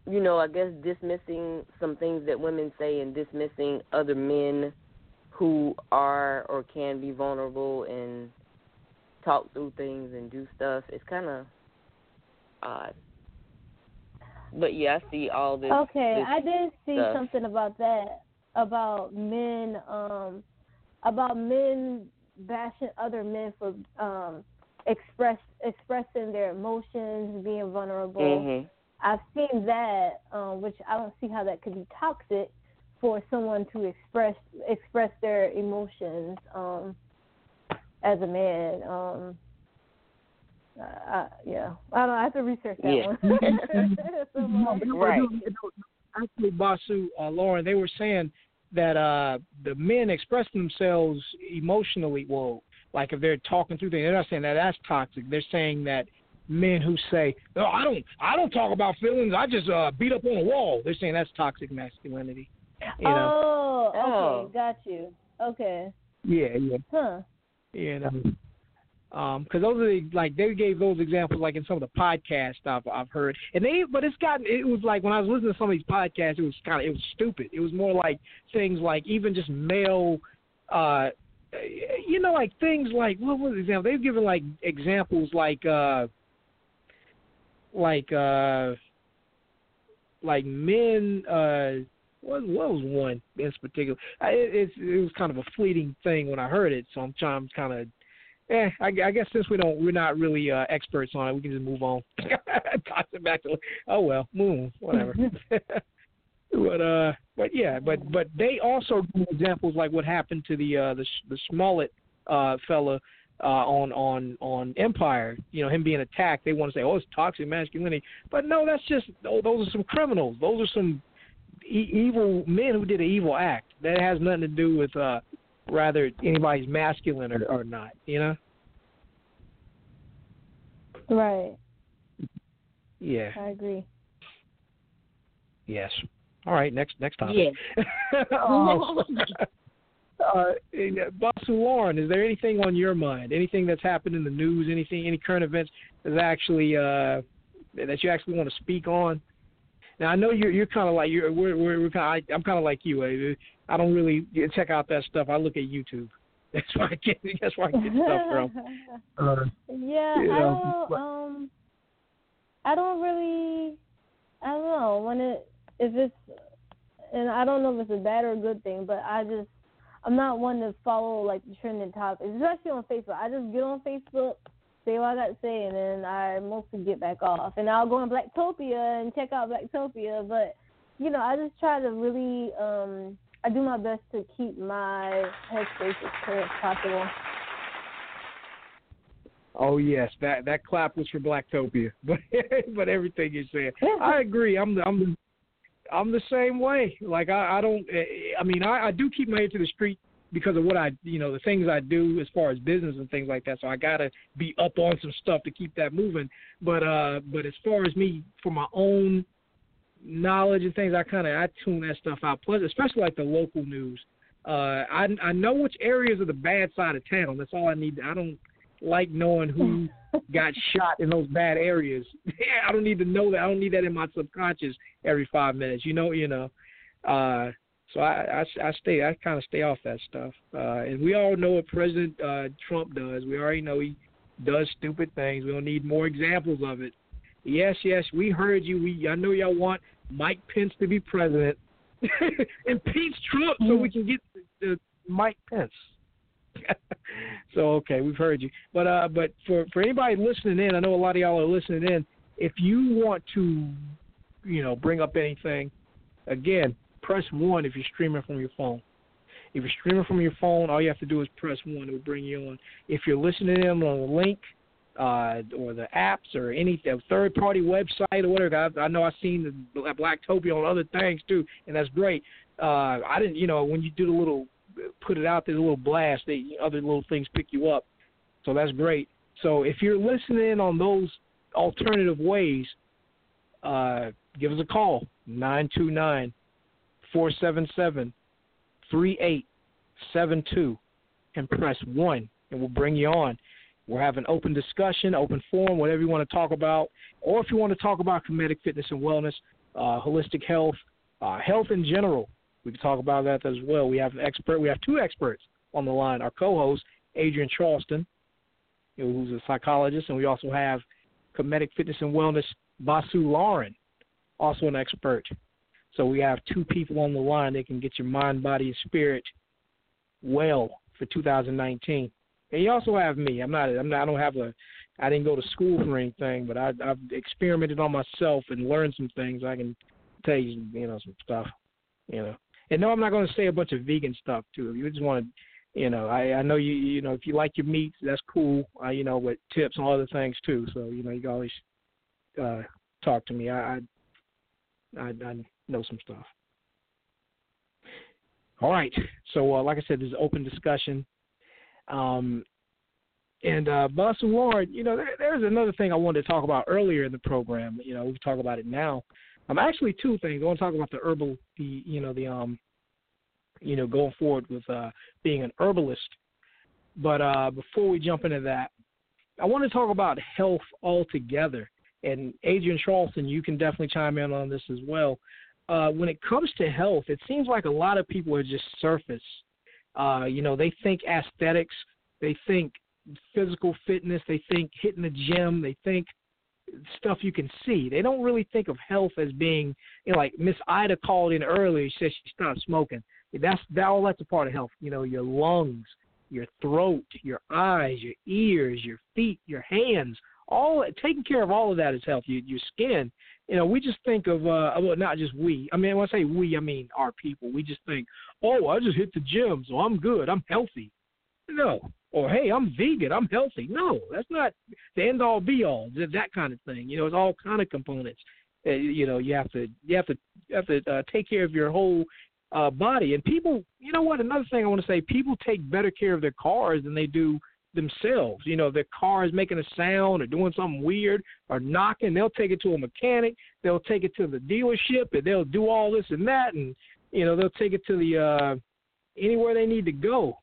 S5: you know i guess dismissing some things that women say and dismissing other men who are or can be vulnerable and talk through things and do stuff is kind of odd but yeah i see all this
S6: Okay,
S5: this
S6: I did see
S5: stuff.
S6: something about that about men um about men bashing other men for um express expressing their emotions, being vulnerable.
S5: Mhm.
S6: I've seen that, um, which I don't see how that could be toxic for someone to express express their emotions um as a man. Um uh, yeah, I don't. know, I have to research that
S5: Yeah.
S6: one. Some more.
S5: Right.
S4: Actually, Basu, uh, Lauren, they were saying that uh, the men express themselves emotionally. Well, like if they're talking through things, they're not saying that that's toxic. They're saying that men who say, "No, I don't, I don't talk about feelings. I just uh, beat up on a wall." They're saying that's toxic masculinity. You know?
S6: Oh, okay,
S5: Oh.
S6: got you. Okay,
S4: Yeah, yeah.
S6: huh?
S4: you know um because those are the, like they gave those examples like in some of the podcasts I've I've heard and they but it's gotten it was like when I was listening to some of these podcasts it was kind of it was stupid it was more like things like even just male uh you know like things like what was the example they've given like examples like uh like uh like men uh what what was one in particular? I, it, it's it was kind of a fleeting thing when I heard it, so I'm trying I'm kind of. Eh, I, I guess since we don't, we're not really uh, experts on it, we can just move on. Toss it back to, oh well, move, whatever. but uh, but yeah, but but they also give examples like what happened to the uh the the Smollett uh fella uh on on on Empire. You know, him being attacked. They want to say, oh, it's toxic masculinity, but no, that's just oh, those are some criminals. Those are some e- evil men who did an evil act. That has nothing to do with uh rather anybody's masculine or, or not, you know?
S6: Right,
S4: Yeah.
S6: I agree.
S4: Yes. All right, next next topic.
S6: Yeah.
S4: um, uh, Basu Lauren, is there anything on your mind? Anything that's happened in the news? Anything? Any current events that's actually uh, that you actually want to speak on? Now I know you're you're kind of like you're we're we're, we're kind of, I'm kind of like you. I, I don't really check out that stuff. I look at YouTube. That's where I get that's where I get stuff from. Uh,
S6: yeah,
S4: you
S6: I don't. Um, I don't really I don't know when it if it's and I don't know if it's a bad or a good thing, but I just I'm not one to follow like the trending topics, especially on Facebook. I just get on Facebook, say what I got to say, and then I mostly get back off. And I'll go on Blacktopia and check out Blacktopia, but you know I just try to really um I do my best to keep my headspace as clear as possible.
S4: Oh yes, that that clap was for Blacktopia, but but everything you said, I agree. I'm the I'm the I'm the same way. Like I I don't I mean I I do keep my ear to the street because of what I you know the things I do as far as business and things like that. So I gotta be up on some stuff to keep that moving. But uh but as far as me for my own knowledge and things, I kind of I tune that stuff out. Plus, especially like the local news. Uh, I I know which areas are the bad side of town. That's all I need. I don't like knowing who got shot in those bad areas. I don't need to know that. I don't need that in my subconscious every five minutes. You know, you know. Uh, so I, I, I stay. I kind of stay off that stuff. Uh, and we all know what President uh, Trump does. We already know he does stupid things. We don't need more examples of it. Yes, yes, we heard you. We I know y'all want Mike Pence to be president. Impeach Trump so we can get the, Mike Pence. so okay, we've heard you. But uh, but for for anybody listening in, I know a lot of y'all are listening in. If you want to, you know, bring up anything, again, press one if you're streaming from your phone. If you're streaming from your phone, all you have to do is press one. It will bring you on. If you're listening in on the link uh, or the apps or any third party website or whatever, I, I know I've seen the Blacktopia on other things too, and that's great. Uh, I didn't, you know, when you do the little put it out there, a little blast, they, other little things pick you up. So that's great. So if you're listening on those alternative ways, uh, give us a call nine two nine four seven seven three eight seven two and press one, and we'll bring you on. We're having open discussion, open forum, whatever you want to talk about, or if you want to talk about Kemetic fitness and wellness, uh, holistic health, uh, health in general. We can talk about that as well. We have an expert. We have two experts on the line. Our co-host Adrienne Charleston, who's a psychologist, and we also have Kemetic fitness and wellness Basu Lauren, also an expert. So we have two people on the line that can get your mind, body, and spirit well for 2019. And you also have me. I'm not. I'm not. I don't have a. I didn't go to school for anything, but I, I've experimented on myself and learned some things. I can tell you, you know, some stuff. You know, and no, I'm not going to say a bunch of vegan stuff too. If you just want to, you know, I I know you you know if you like your meat, that's cool. Uh, you know, with tips and other things too. So you know, you can always uh, talk to me. I I I, I know some stuff. All right. So, uh, like I said, there's open discussion. Um, and uh, Bus Ward, you know, there, there's another thing I wanted to talk about earlier in the program. You know, we talk about it now. I'm um, actually two things. I want to talk about the herbal, the you know, the um, you know, going forward with uh, being an herbalist. But uh, before we jump into that, I want to talk about health altogether. And Adrienne Charleston, you can definitely chime in on this as well. Uh, when it comes to health, it seems like a lot of people are just surface uh, you know, they think aesthetics, they think physical fitness, they think hitting the gym, they think stuff you can see. They don't really think of health as being, you know, like Miss Ida called in earlier. She said she stopped smoking. That's that all that's a part of health. You know, your lungs, your throat, your eyes, your ears, your feet, your hands. All taking care of all of that is health. Your, your skin, you know, we just think of uh well not just we. I mean when I say we, I mean our people. We just think, Oh, I just hit the gym, so I'm good, I'm healthy. No. Or hey, I'm vegan, I'm healthy. No, that's not the end all be all, that kind of thing. You know, it's all kind of components. Uh, you know, you have to you have to you have to uh, take care of your whole uh body. And people you know what, another thing I want to say, people take better care of their cars than they do themselves. You know, their car is making a sound or doing something weird or knocking, they'll take it to a mechanic, they'll take it to the dealership, and they'll do all this and that, and you know they'll take it to the uh anywhere they need to go.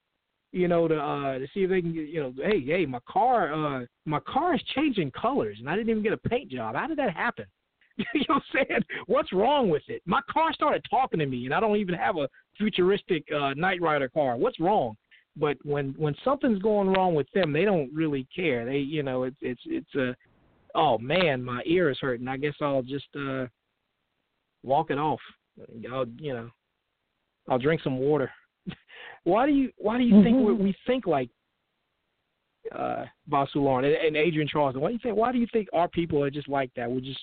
S4: You know, to uh to see if they can you know, hey, hey, my car uh my car is changing colors and I didn't even get a paint job. How did that happen? you know what I'm saying? What's wrong with it? My car started talking to me and I don't even have a futuristic uh Knight Rider car. What's wrong? but when when something's going wrong with them, they don't really care. They you know it's it's it's a oh man, my ear is hurting. I guess I'll just uh walk it off. I'll you know, I'll drink some water. Why do you why do you think we, we think like uh Basu Lauren and, and Adrienne Charleston? Why do you think why do you think our people are just like that? We just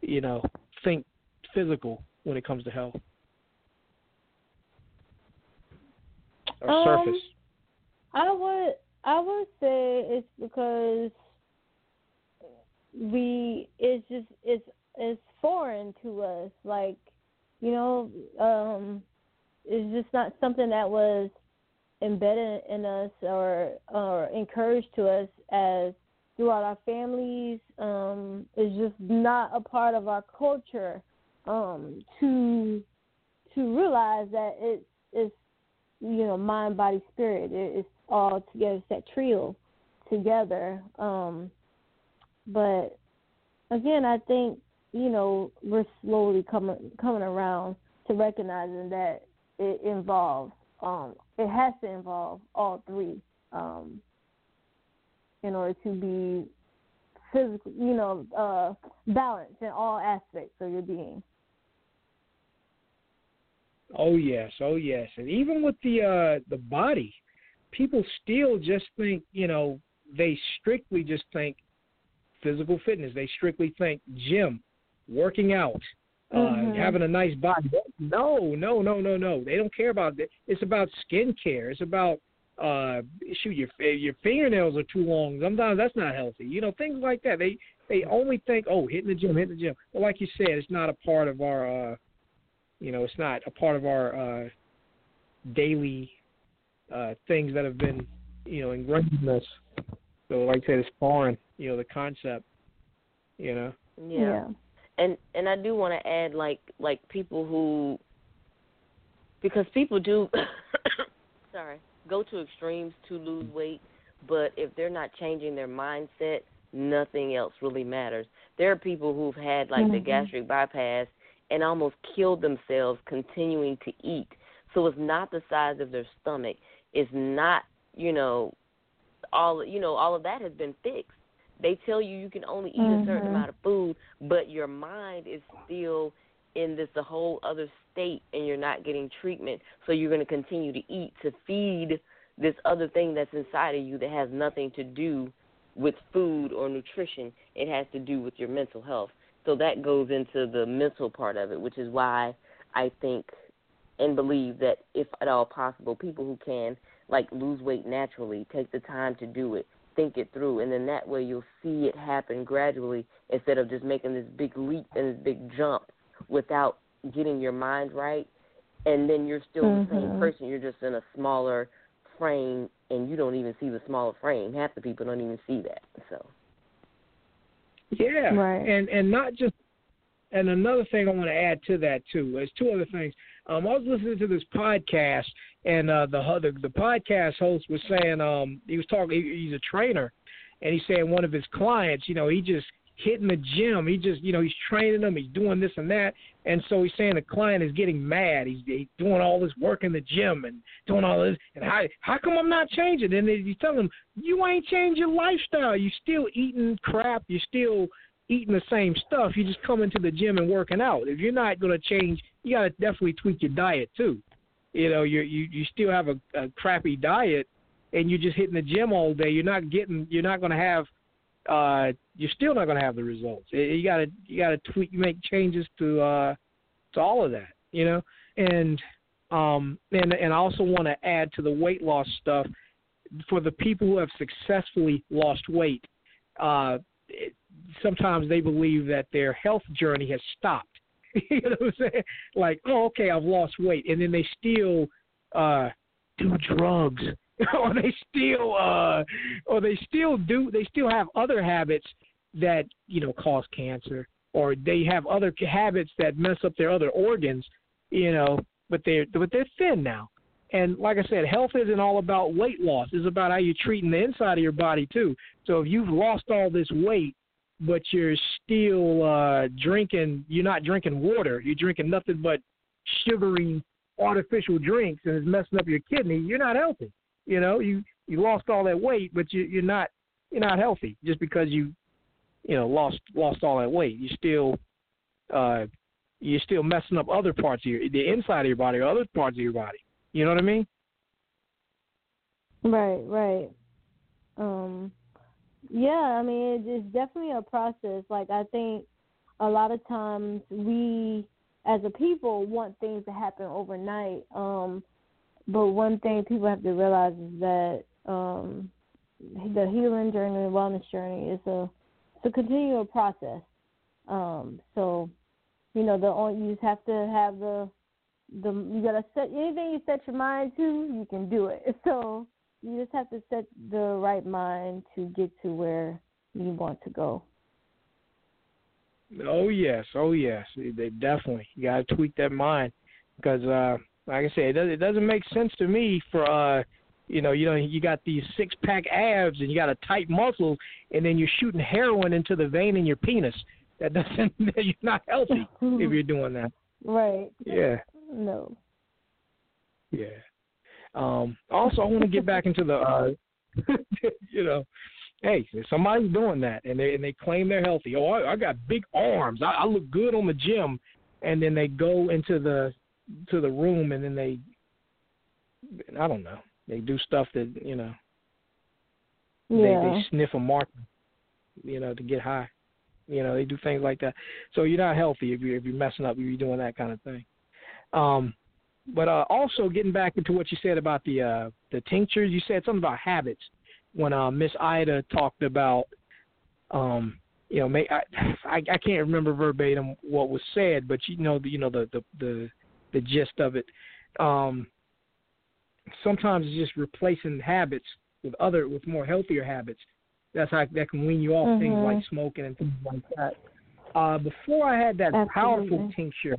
S4: you know think physical when it comes to health or
S6: Um,
S4: surface.
S6: I would I would say it's because we it's just it's it's foreign to us. Like, you know, um it's just not something that was embedded in us or or encouraged to us as throughout our families. Um it's just not a part of our culture um to to realize that it's you know, mind, body, spirit. It, it's all together, it's that trio together. Um, but again, I think you know we're slowly coming coming around to recognizing that it involves um, it has to involve all three um, in order to be physically, you know, uh, balanced in all aspects of your being.
S4: Oh yes, oh yes, and even with the uh the body, people still just think you know they strictly just think physical fitness. They strictly think gym, working out, Uh having a nice body. No, no, no, no, no. They don't care about that. It's about skin care. It's about uh shoot your your fingernails are too long. Sometimes that's not healthy. You know things like that. They they only think oh hitting the gym, hitting the gym. But like you said, it's not a part of our uh you know, it's not a part of our uh, daily uh, things that have been, you know, ingrained in us. So, like I said, it's foreign. You know, the concept. You know.
S5: Yeah. And and I do want to add like like people who because people do sorry, go to extremes to lose weight, but if they're not changing their mindset, nothing else really matters. There are people who've had like the
S13: Mhm.
S5: gastric bypass and almost killed themselves continuing to eat. So it's not the size of their stomach. It's not, you know, all you know, all of that has been fixed. They tell you you can only eat a certain
S13: Mhm.
S5: amount of food, but your mind is still in this a whole other state and you're not getting treatment. So you're going to continue to eat to feed this other thing that's inside of you that has nothing to do with food or nutrition. It has to do with your mental health. So that goes into the mental part of it, which is why I think and believe that if at all possible, people who can like lose weight naturally, take the time to do it, think it through, and then that way you'll see it happen gradually instead of just making this big leap and this big jump without getting your mind right. And then you're still the same
S13: Mhm.
S5: person. You're just in a smaller frame, and you don't even see the smaller frame. Half the people don't even see that. So.
S4: Yeah.
S6: Right.
S4: And and not just and another thing I want to add to that too. There's two other things. Um, I was listening to this podcast, and uh, the the the podcast host was saying um, he was talking. He, he's a trainer, and he's saying one of his clients, you know, he just hitting the gym. He just, you know, he's training them. He's doing this and that, and so he's saying the client is getting mad. He's, he's doing all this work in the gym and doing all this, and how how come I'm not changing? And he's telling him you ain't changed your lifestyle. You're still eating crap. You're still eating the same stuff. You're just coming to the gym and working out. If you're not going to change, you got to definitely tweak your diet too. You know, you you you still have a, a crappy diet, and you're just hitting the gym all day. You're not getting. You're not going to have. Uh, you're still not going to have the results. You got to you got to tweak, make changes to uh to all of that. You know, and um and and I also want to add to the weight loss stuff for the people who have successfully lost weight. Uh, it, sometimes they believe that their health journey has stopped. you know what I'm saying? Like, oh, okay, I've lost weight, and then they still uh, do drugs, or they still, uh, or they still do, they still have other habits that you know cause cancer, or they have other habits that mess up their other organs. You know, but they're but they're thin now. And like I said, health isn't all about weight loss. It's about how you're treating the inside of your body too. So if you've lost all this weight, but you're still uh drinking you're not drinking water, you're drinking nothing but sugary artificial drinks and it's messing up your kidney, you're not healthy. You know, you you lost all that weight but you you're not you're not healthy just because you you know lost lost all that weight. You still uh you're still messing up other parts of your the inside of your body or other parts of your body. You know what I mean?
S6: Right, right. Um, yeah, I mean, it's definitely a process. Like I think a lot of times we, as a people, want things to happen overnight. Um, but one thing people have to realize is that um, the healing journey, the wellness journey, is a it's a continual process. Um, so, you know, the only, you just have to have the the you gotta set anything you set your mind to, you can do it. So you just have to set the right mind to get to where you want to go.
S4: Oh yes, oh yes, they definitely you gotta tweak that mind because, uh, like I say, it, does, it doesn't make sense to me for uh, you know, you know, you got these six pack abs and you got a tight muscle, and then you're shooting heroin into the vein in your penis. That doesn't you're not healthy if you're doing that.
S6: Right.
S4: Yeah.
S6: No.
S4: Yeah. Um, also, I want to get back into the, uh, you know, hey, if somebody's doing that and they and they claim they're healthy. Oh, I, I got big arms. I, I look good on the gym, and then they go into the to the room and then they, I don't know, they do stuff that you know.
S6: Yeah.
S4: They they sniff a mark, you know, to get high. You know, they do things like that. So you're not healthy if you're if you're messing up if you're doing that kind of thing. Um, but uh, also getting back into what you said about the uh, the tinctures, you said something about habits when uh, Miss Ida talked about, um, you know, may, I, I I can't remember verbatim what was said, but you know, the, you know the the the, the gist of it. Um, sometimes it's just replacing habits with other with more healthier habits. That's how that can wean you off
S6: mm-hmm.
S4: things like smoking and things like that. Uh, before I had that
S6: Absolutely.
S4: powerful tincture,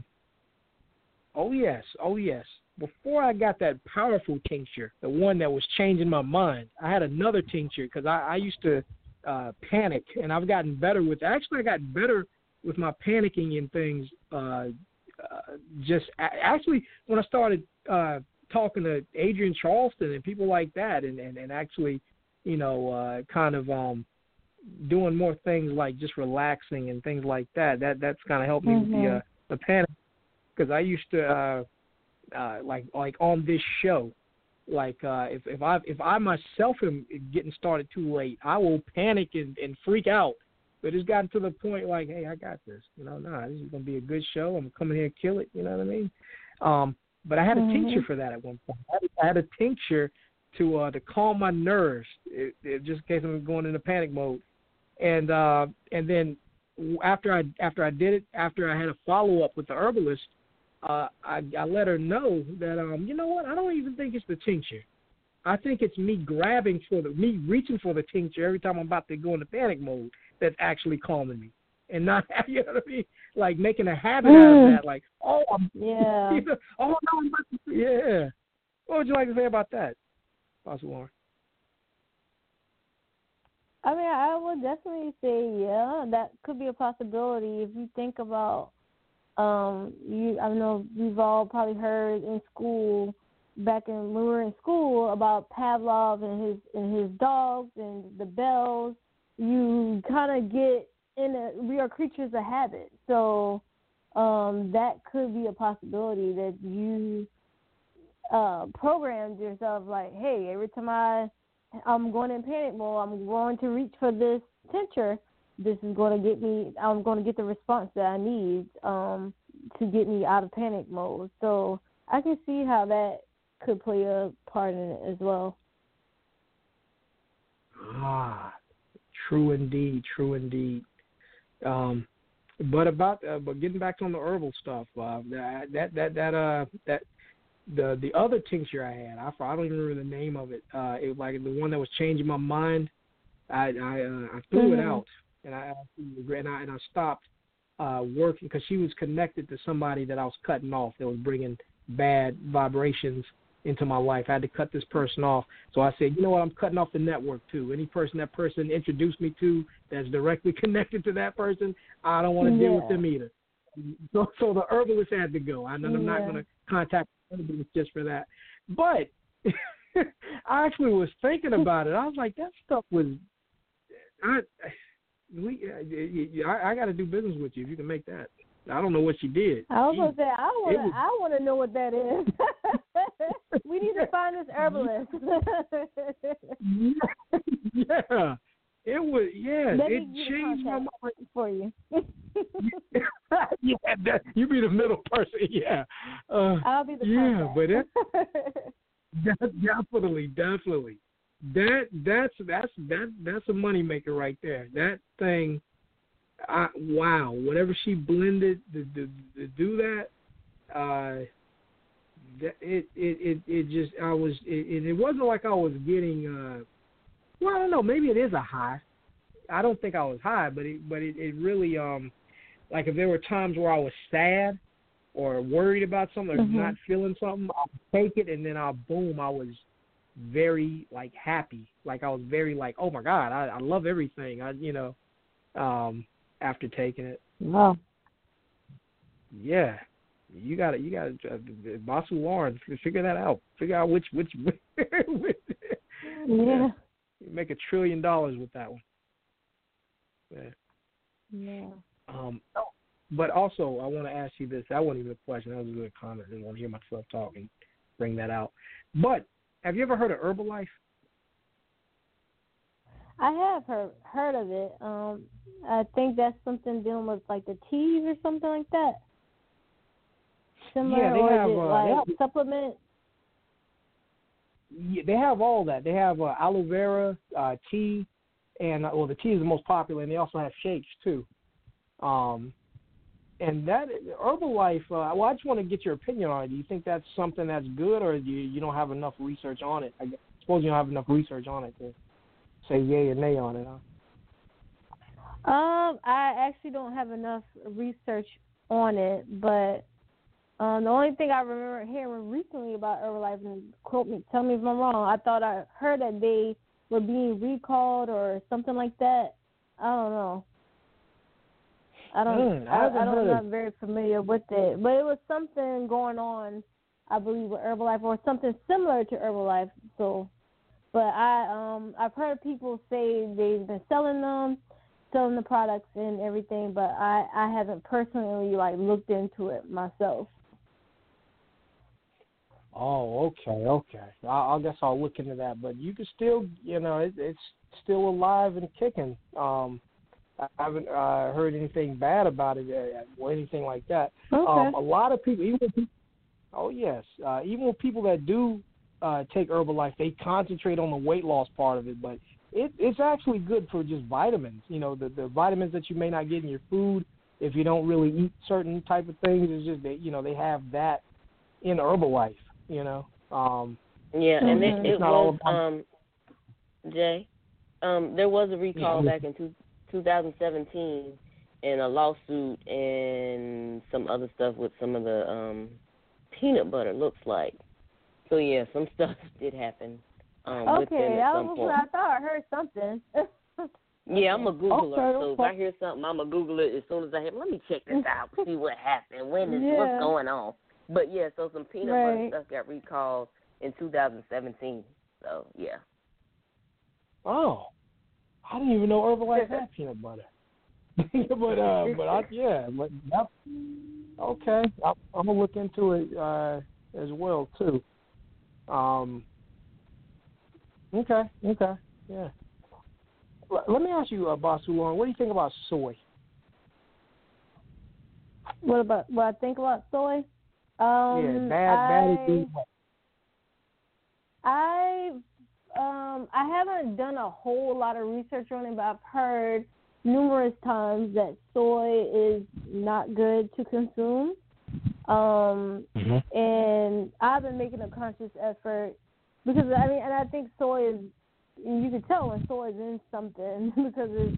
S4: Oh yes, oh yes. Before I got that powerful tincture, the one that was changing my mind, I had another tincture because I, I used to uh, panic, and I've gotten better with. Actually, I got better with my panicking and things. Uh, uh, just actually when I started uh, talking to Adrienne Charleston and people like that, and and, and actually, you know, uh, kind of um, doing more things like just relaxing and things like that. That that's kind of helped me
S6: mm-hmm.
S4: with the uh, the panic because I used to uh, uh, like like on this show, like uh, if if I if I myself am getting started too late, I will panic and, and freak out. But it's gotten to the point like, hey, I got this. You know, nah, this is gonna be a good show. I'm coming here and kill it. You know what I mean? Um, but I had a
S6: mm-hmm.
S4: tincture for that at one point. I had, I had a tincture to uh, to calm my nerves, it, it, just in case I'm going into panic mode. And uh, and then after I after I did it, after I had a follow up with the herbalist, uh, I, I let her know that um, you know what? I don't even think it's the tincture. I think it's me grabbing for the me reaching for the tincture every time I'm about to go into panic mode that's actually calming me, and not you know what I mean, like making a habit
S6: mm.
S4: out of that. Like, oh, I'm,
S6: yeah,
S4: you know, oh no, I'm about to, yeah. What would you like to say about that, Basu Lauren?
S6: I mean, I would definitely say yeah, that could be a possibility if you think about um, you, I know we've all probably heard in school back in when we were in school about Pavlov and his and his dogs and the bells. You kind of get in a we are creatures of habit, so um, that could be a possibility that you uh, programmed yourself like, hey, every time I I'm going in panic mode, I'm going to reach for this tincture this is going to get me i'm going to get the response that i need um to get me out of panic mode so i can see how that could play a part in it as well
S4: ah true indeed true indeed um but about uh, but getting back on the herbal stuff uh that that that that uh that the the other tincture I had, I, I don't even remember the name of it. Uh, it was like the one that was changing my mind. I I, uh, I threw
S6: mm-hmm.
S4: it out and I and I and I stopped uh, working because she was connected to somebody that I was cutting off that was bringing bad vibrations into my life. I had to cut this person off. So I said, you know what? I'm cutting off the network too. Any person that person introduced me to that's directly connected to that person, I don't want to
S6: yeah.
S4: deal with them either. So, so the herbalist had to go. I, I'm
S6: yeah.
S4: not going to contact herbalist just for that. But I actually was thinking about it. I was like, that stuff was. I we uh, I, I got to do business with you if you can make that. I don't know what she did.
S6: I was
S4: She-
S6: gonna say I want
S4: was-
S6: I want to know what that is. we need to find this herbalist.
S4: yeah, it was. Yeah,
S6: Let
S4: it
S6: me get a
S4: changed my mind.
S6: for you.
S4: yeah, that, you be the middle person. Yeah, uh,
S6: I'll be the
S4: yeah,
S6: contact.
S4: but that definitely, definitely, that that's that's that that's a moneymaker right there. That thing, I, wow, whatever she blended to, to, to do that, uh, that it it it it just I was it, it wasn't like I was getting uh, well I don't know maybe it is a high. I don't think I was high, but it but it, it really um like if there were times where I was sad or worried about something or
S6: Mhm.
S4: not feeling something, I'll take it and then I'll boom, I was very like happy. Like I was very like, oh my god, I, I love everything. I you know, um, after taking it,
S6: Wow.
S4: yeah, you got to You got to uh, Basu Lawrence figure that out. Figure out which which. which
S6: Yeah.
S4: Make a trillion dollars with that one. Yeah.
S6: Yeah.
S4: Um, but also, I want to ask you this. That wasn't even a question. That was a good comment. I didn't want to hear myself talking. bring that out. But have you ever heard of Herbalife?
S6: I have heard heard of it. Um, I think that's something dealing with like the teas or something like that. Similar,
S4: Yeah, they have, uh,
S6: like
S4: they have-
S6: supplement?
S4: Yeah, they have all that. They have uh, aloe vera uh, tea, and uh, well, the tea is the most popular, and they also have shakes too. Um, and that Herbalife. Uh, well, I just want to get your opinion on it. Do you think that's something that's good, or do you, you don't have enough research on it? I suppose you don't have enough research on it to say yay or nay on it. Huh?
S6: Um, I actually don't have enough research on it, but um, the only thing I remember hearing recently about Herbalife, and quote me, tell me if I'm wrong. I thought I heard that they were being recalled or something like that. I don't know. I don't.
S4: Mm, I
S6: I, I don't. I'm not very familiar with it, but it was something going on. I believe with Herbalife or something similar to Herbalife. So, but I um I've heard people say they've been selling them, selling the products and everything, but I I haven't personally like looked into it myself.
S4: Oh, okay, okay. I, I guess I'll look into that. But you can still, you know, it, it's still alive and kicking. Um, I haven't uh, heard anything bad about it uh, or anything like that.
S6: Okay.
S4: Um, a lot of people, even with people, oh yes, uh, even with people that do uh, take Herbalife, they concentrate on the weight loss part of it, but it, it's actually good for just vitamins. You know, the the vitamins that you may not get in your food if you don't really eat certain type of things. It's just that you know they have that in Herbalife. You know. Um,
S5: Yeah, and it,
S4: it's
S5: it
S4: not all
S5: was um Jay. Um, there was a recall
S4: Yeah.
S5: back in two, 2017 and a lawsuit and some other stuff with some of the um peanut butter looks like. So yeah, some stuff did happen um with them
S6: okay,
S5: at
S6: I
S5: some
S6: was
S5: point.
S6: I thought I heard something.
S5: Yeah, I'm a Googler,
S6: Okay,
S5: so if
S6: okay.
S5: I hear something, I'm a Google it as soon as I hear. Let me check this out, see what happened, when is
S6: Yeah.
S5: what's going on. But yeah, so some peanut butter stuff got recalled in 2017. So yeah.
S4: Oh, I didn't even know Herbalife had peanut butter. but uh, but I yeah, but yep. Okay, I, I'm gonna look into it uh as well too. Um. Okay. Okay. Yeah. L- Let me ask you, uh, Boss Long, what do you think about soy?
S6: what about what I think about soy? Um,
S4: yeah, bad, bad
S6: I,
S4: good.
S6: I um I haven't done a whole lot of research on it, but I've heard numerous times that soy is not good to consume. Um and I've been making a conscious effort because I mean and I think soy is you can tell when soy is in something because it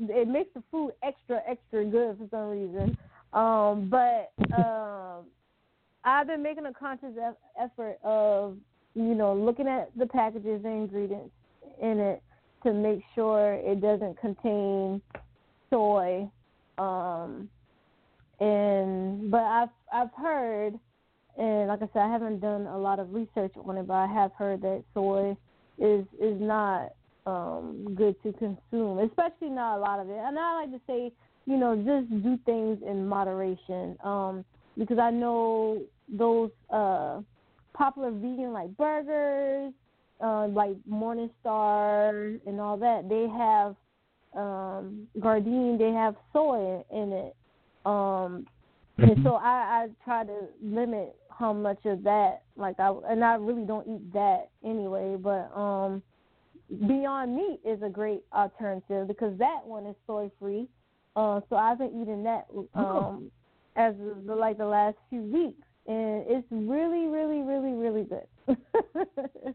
S6: it makes the food extra extra good for some reason. Um but um I've been making a conscious effort of, you know, looking at the packages and ingredients in it to make sure it doesn't contain soy. Um, and but I've I've heard, and like I said, I haven't done a lot of research on it, but I have heard that soy is is not um good to consume, especially not a lot of it. And I like to say you know, just do things in moderation. Um, because I know those uh popular vegan like burgers, uh, like Morningstar and all that, they have um Gardein, they have soy in it. Um and so I, I try to limit how much of that like I and I really don't eat that anyway, but um Beyond Meat is a great alternative because that one is soy free. Uh, so I've been eating that um, as the, like the last few weeks, and it's really, really, really, really good.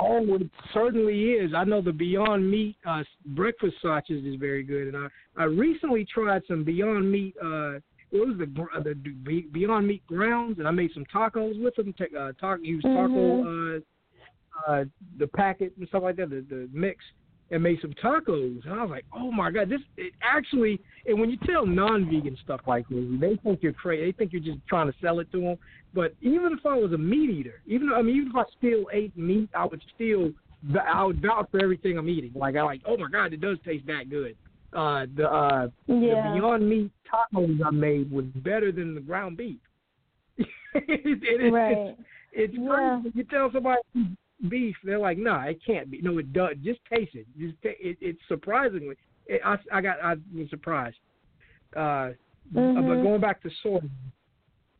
S4: Oh, it certainly is. I know the Beyond Meat uh, breakfast sausage is very good, and I I recently tried some Beyond Meat. Uh, what was the gr- the Be- Beyond Meat grounds, and I made some tacos with them. Take uh, talk use taco uh, uh, the packet and stuff like that, the the mix, and made some tacos. And I was like, oh my god, this it actually. And when you tell non-vegan stuff like this, they think you're crazy. They think you're just trying to sell it to them. But even if I was a meat eater, even I mean, even if I still ate meat, I would still I would vouch for everything I'm eating. Like I like, oh my god, it does taste that good. Uh, the uh,
S6: Yeah.
S4: the Beyond Meat tacos I made was better than the ground beef. it, it,
S6: Right.
S4: It's, it's
S6: Yeah.
S4: crazy. You tell somebody beef, they're like, no, it can't be. No, it does. Just taste it. Just ta- it. It's surprisingly, it, I I got I was surprised. Uh, but
S6: Mhm.
S4: going back to soy,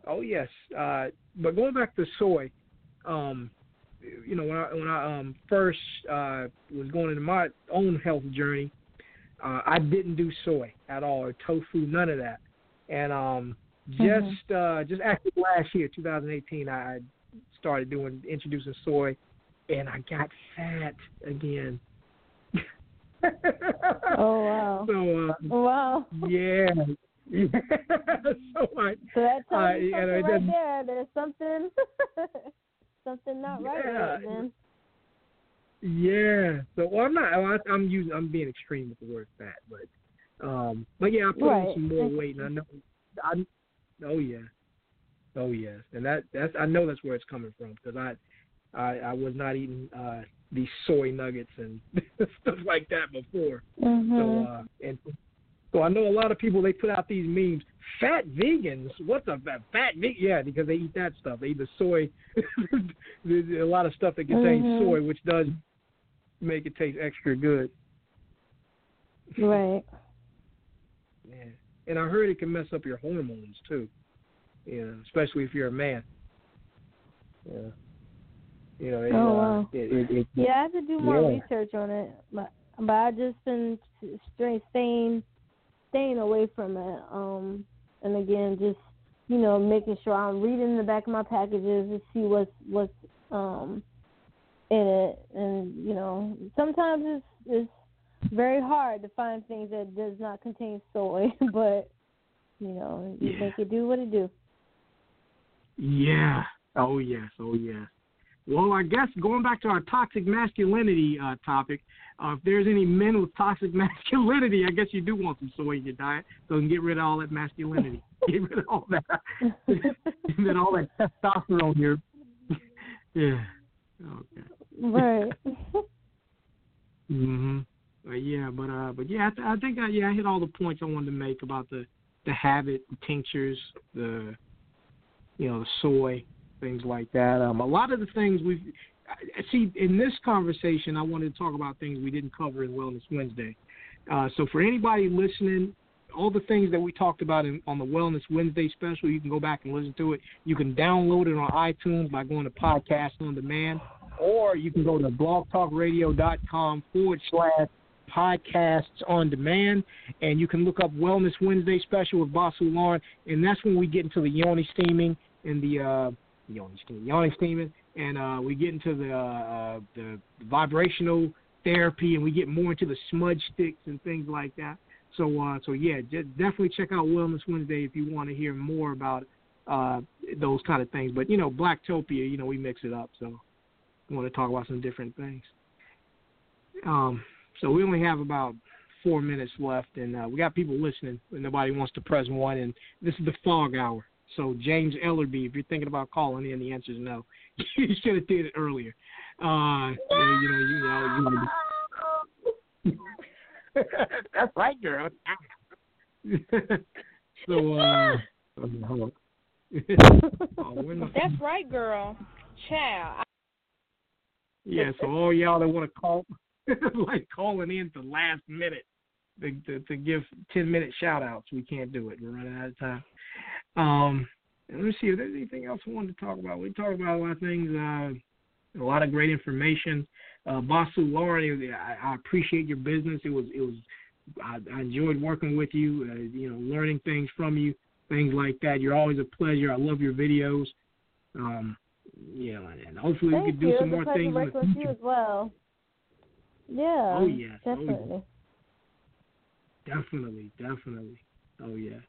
S4: oh yes. Uh, but going back to soy, um, you know when I when I um first uh was going into my own health journey, uh, I didn't do soy at all or tofu, none of that. And um, just uh, just actually last year, 2018, I started doing introducing soy, and I got fat again.
S6: Oh wow.
S4: So uh,
S6: wow.
S4: yeah. so I,
S6: So that tells
S4: uh,
S6: you
S4: and
S6: something
S4: it
S6: right there. There's something something not right
S4: Yeah.
S6: it then.
S4: Yeah. So well, I'm not. I, I'm using. I'm being extreme with the word fat, but um, but yeah, I put
S6: Right.
S4: on some more weight, and I know. I. Oh yeah. Oh yes, and that that's. I know that's where it's coming from because I, I, I was not eating uh these soy nuggets and stuff like that before. So
S6: Mhm.
S4: uh, and so I know a lot of people they put out these memes. Fat vegans, what's a fat, fat vegan? Yeah, because they eat that stuff. They eat the soy, a lot of stuff that contains
S6: Mhm.
S4: soy, which does make it taste extra good.
S6: Right.
S4: Yeah. And I heard it can mess up your hormones too. You know, especially if you're a man. Yeah. You know, it,
S6: Oh,
S4: uh,
S6: wow.
S4: it, it, it,
S6: Yeah, I have to do more
S4: Yeah.
S6: research on it, but but I just been straight staying staying away from it. Um, and again, just you know, making sure I'm reading the back of my packages to see what's what's um in it, and you know, sometimes it's it's very hard to find things that does not contain soy, but you know, you
S4: Yeah.
S6: make it do what it do.
S4: Yeah. Oh yes. Oh yes. Well, I guess going back to our toxic masculinity uh, topic, uh, if there's any men with toxic masculinity, I guess you do want some soy in your diet, so you can get rid of all that masculinity, get rid of all that, then all that testosterone here. yeah. Okay.
S6: Right.
S4: Mhm. But yeah, but uh, but yeah, I, th- I think I yeah I hit all the points I wanted to make about the the habit, the tinctures, the you know the soy, things like that. Um, a lot of the things we've see in this conversation, I wanted to talk about things we didn't cover in Wellness Wednesday. Uh, so for anybody listening, all the things that we talked about in, on the Wellness Wednesday special, you can go back and listen to it. You can download it on iTunes by going to Podcast on Demand, or you can go to blogtalkradio.com forward slash podcasts on demand, and you can look up Wellness Wednesday special with Basu Lauren, and that's when we get into the yoni steaming and the uh, yoni steaming, yoni steaming, and uh, we get into the uh, the vibrational therapy, and we get more into the smudge sticks and things like that. So, uh, so yeah, definitely check out Wellness Wednesday if you want to hear more about uh, those kind of things. But you know, Blacktopia, you know, we mix it up, so we want to talk about some different things. Um, so we only have about four minutes left, and uh, we got people listening, and nobody wants to press one. And this is the fog hour. So James Ellerby, if you're thinking about calling in, the answer is no. you should have did it earlier. Uh, you know, you know, you know. That's right, girl. so, uh, hold on. oh, when
S7: That's right, girl. Child.
S4: yeah, so all y'all that want to call, like calling in to last minute to, to, to give 10 minute shout outs, we can't do it. We're running out of time. Um, let me see if there's anything else I wanted to talk about. We talked about a lot of things, uh, a lot of great information. Uh, Basu Lauren, I, I appreciate your business. It was, it was, I, I enjoyed working with you, uh, you know, learning things from you, things like that. You're always a pleasure. I love your videos. Um, you know, and, hopefully
S6: Thank
S4: we can do
S6: you.
S4: some more things in the
S6: with
S4: future.
S6: you as well. Yeah.
S4: Oh, yes. Oh, yes.
S6: Definitely.
S4: Definitely, definitely. Oh yeah.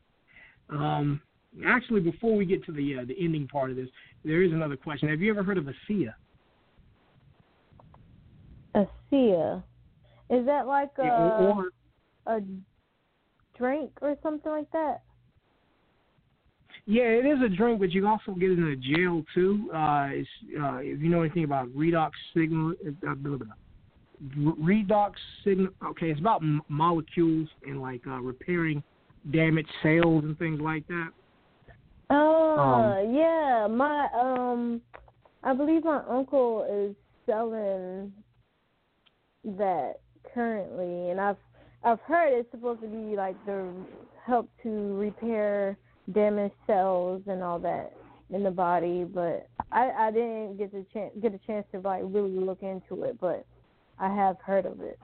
S4: Um, actually, before we get to the uh, the ending part of this, there is another question. Have you ever heard of ASEA?
S6: ASEA. Is that like a
S4: Yeah, or-
S6: a drink or something like that?
S4: Yeah, it is a drink, but you can also get it in a jail too. Uh, it's uh, if you know anything about redox signal, uh, redox signal. Okay, it's about m- molecules and like uh, repairing damaged cells and things like that.
S6: Oh,
S4: Um,
S6: yeah. My um, I believe my uncle is selling that currently, and I've I've heard it's supposed to be like the help to repair damaged cells and all that in the body, but I I didn't get the chance get a chance to like really look into it, but I have heard of it.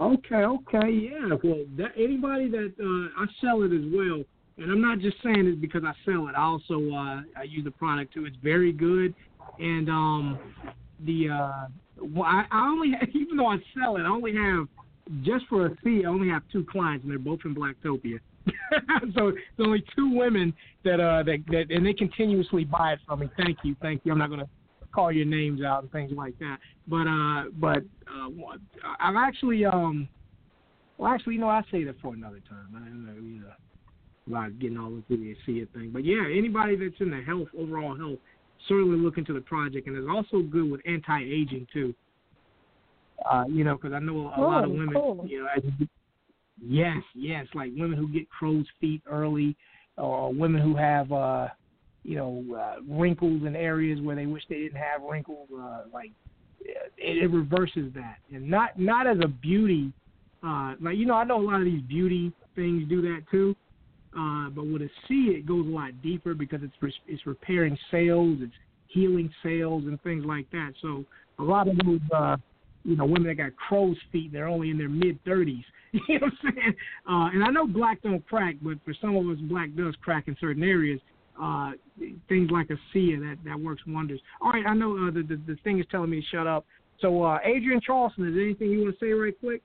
S4: Okay, okay, yeah. Well, that anybody that uh, I sell it as well, and I'm not just saying it because I sell it. I also uh, I use the product too. It's very good, and um, the uh, I, I only have, even though I sell it, I only have just for a fee. I only have two clients, and they're both in Blacktopia. so it's only two women that uh that that and they continuously buy it from me. Thank you, thank you. I'm not gonna call your names out and things like that. But uh but uh I've actually um well actually you know I say that for another time. I don't know know about getting all into the it thing. But yeah, anybody that's in the health overall health certainly look into the project and it's also good with anti aging too. Uh, you know, because I know a, a lot of
S6: Oh,
S4: women,
S6: cool.
S4: you know, as Yes, yes, like women who get crow's feet early, or women who have, uh, you know, uh, wrinkles in areas where they wish they didn't have wrinkles. Uh, like it, it reverses that, and not not as a beauty. Uh, like you know, I know a lot of these beauty things do that too. Uh, but with a C, it goes a lot deeper because it's res- it's repairing cells, it's healing cells, and things like that. So a lot of those, uh, you know, women that got crow's feet, they're only in their mid thirties. You know what I'm saying? Uh, and I know black don't crack, but for some of us, black does crack in certain areas. Uh, things like a SIA that that works wonders. All right, I know uh, the, the the thing is telling me to shut up. So, uh, Adrienne Charleston, is there anything you want to say right quick?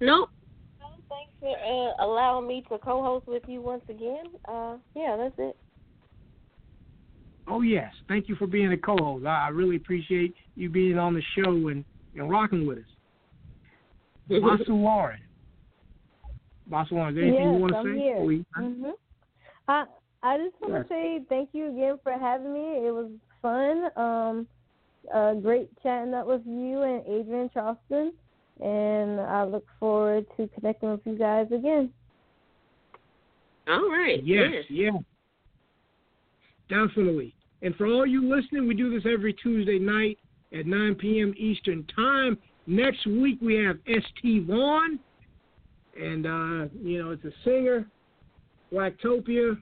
S5: Nope. For uh, allowing me to co-host with you once again. Uh, yeah, that's it.
S4: Oh yes, thank you for being a co-host. I, I really appreciate you being on the show and, and rocking with us. Basu Lauren. Basu Lauren, is there anything
S6: yes,
S4: you want to
S6: I'm
S4: say?
S6: here.
S4: we-
S6: Mhm. I I just want
S4: Yes.
S6: to say thank you again for having me. It was fun. Um, uh, great chatting up with you and Adrienne Charleston, and I look forward to connecting with you guys again.
S5: All right.
S4: Yes, yeah. Definitely. And for all you listening, we do this every Tuesday night at 9 p.m. Eastern Time. Next week we have St. Vaughn, and uh, you know it's a singer, Blacktopia.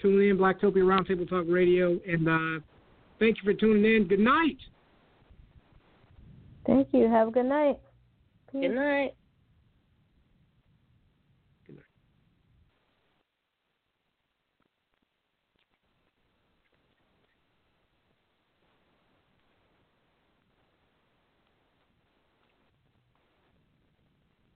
S4: Tune in, Blacktopia Roundtable Talk Radio, and uh, thank you for tuning in. Good night.
S6: Thank you. Have a good night.
S5: Good night.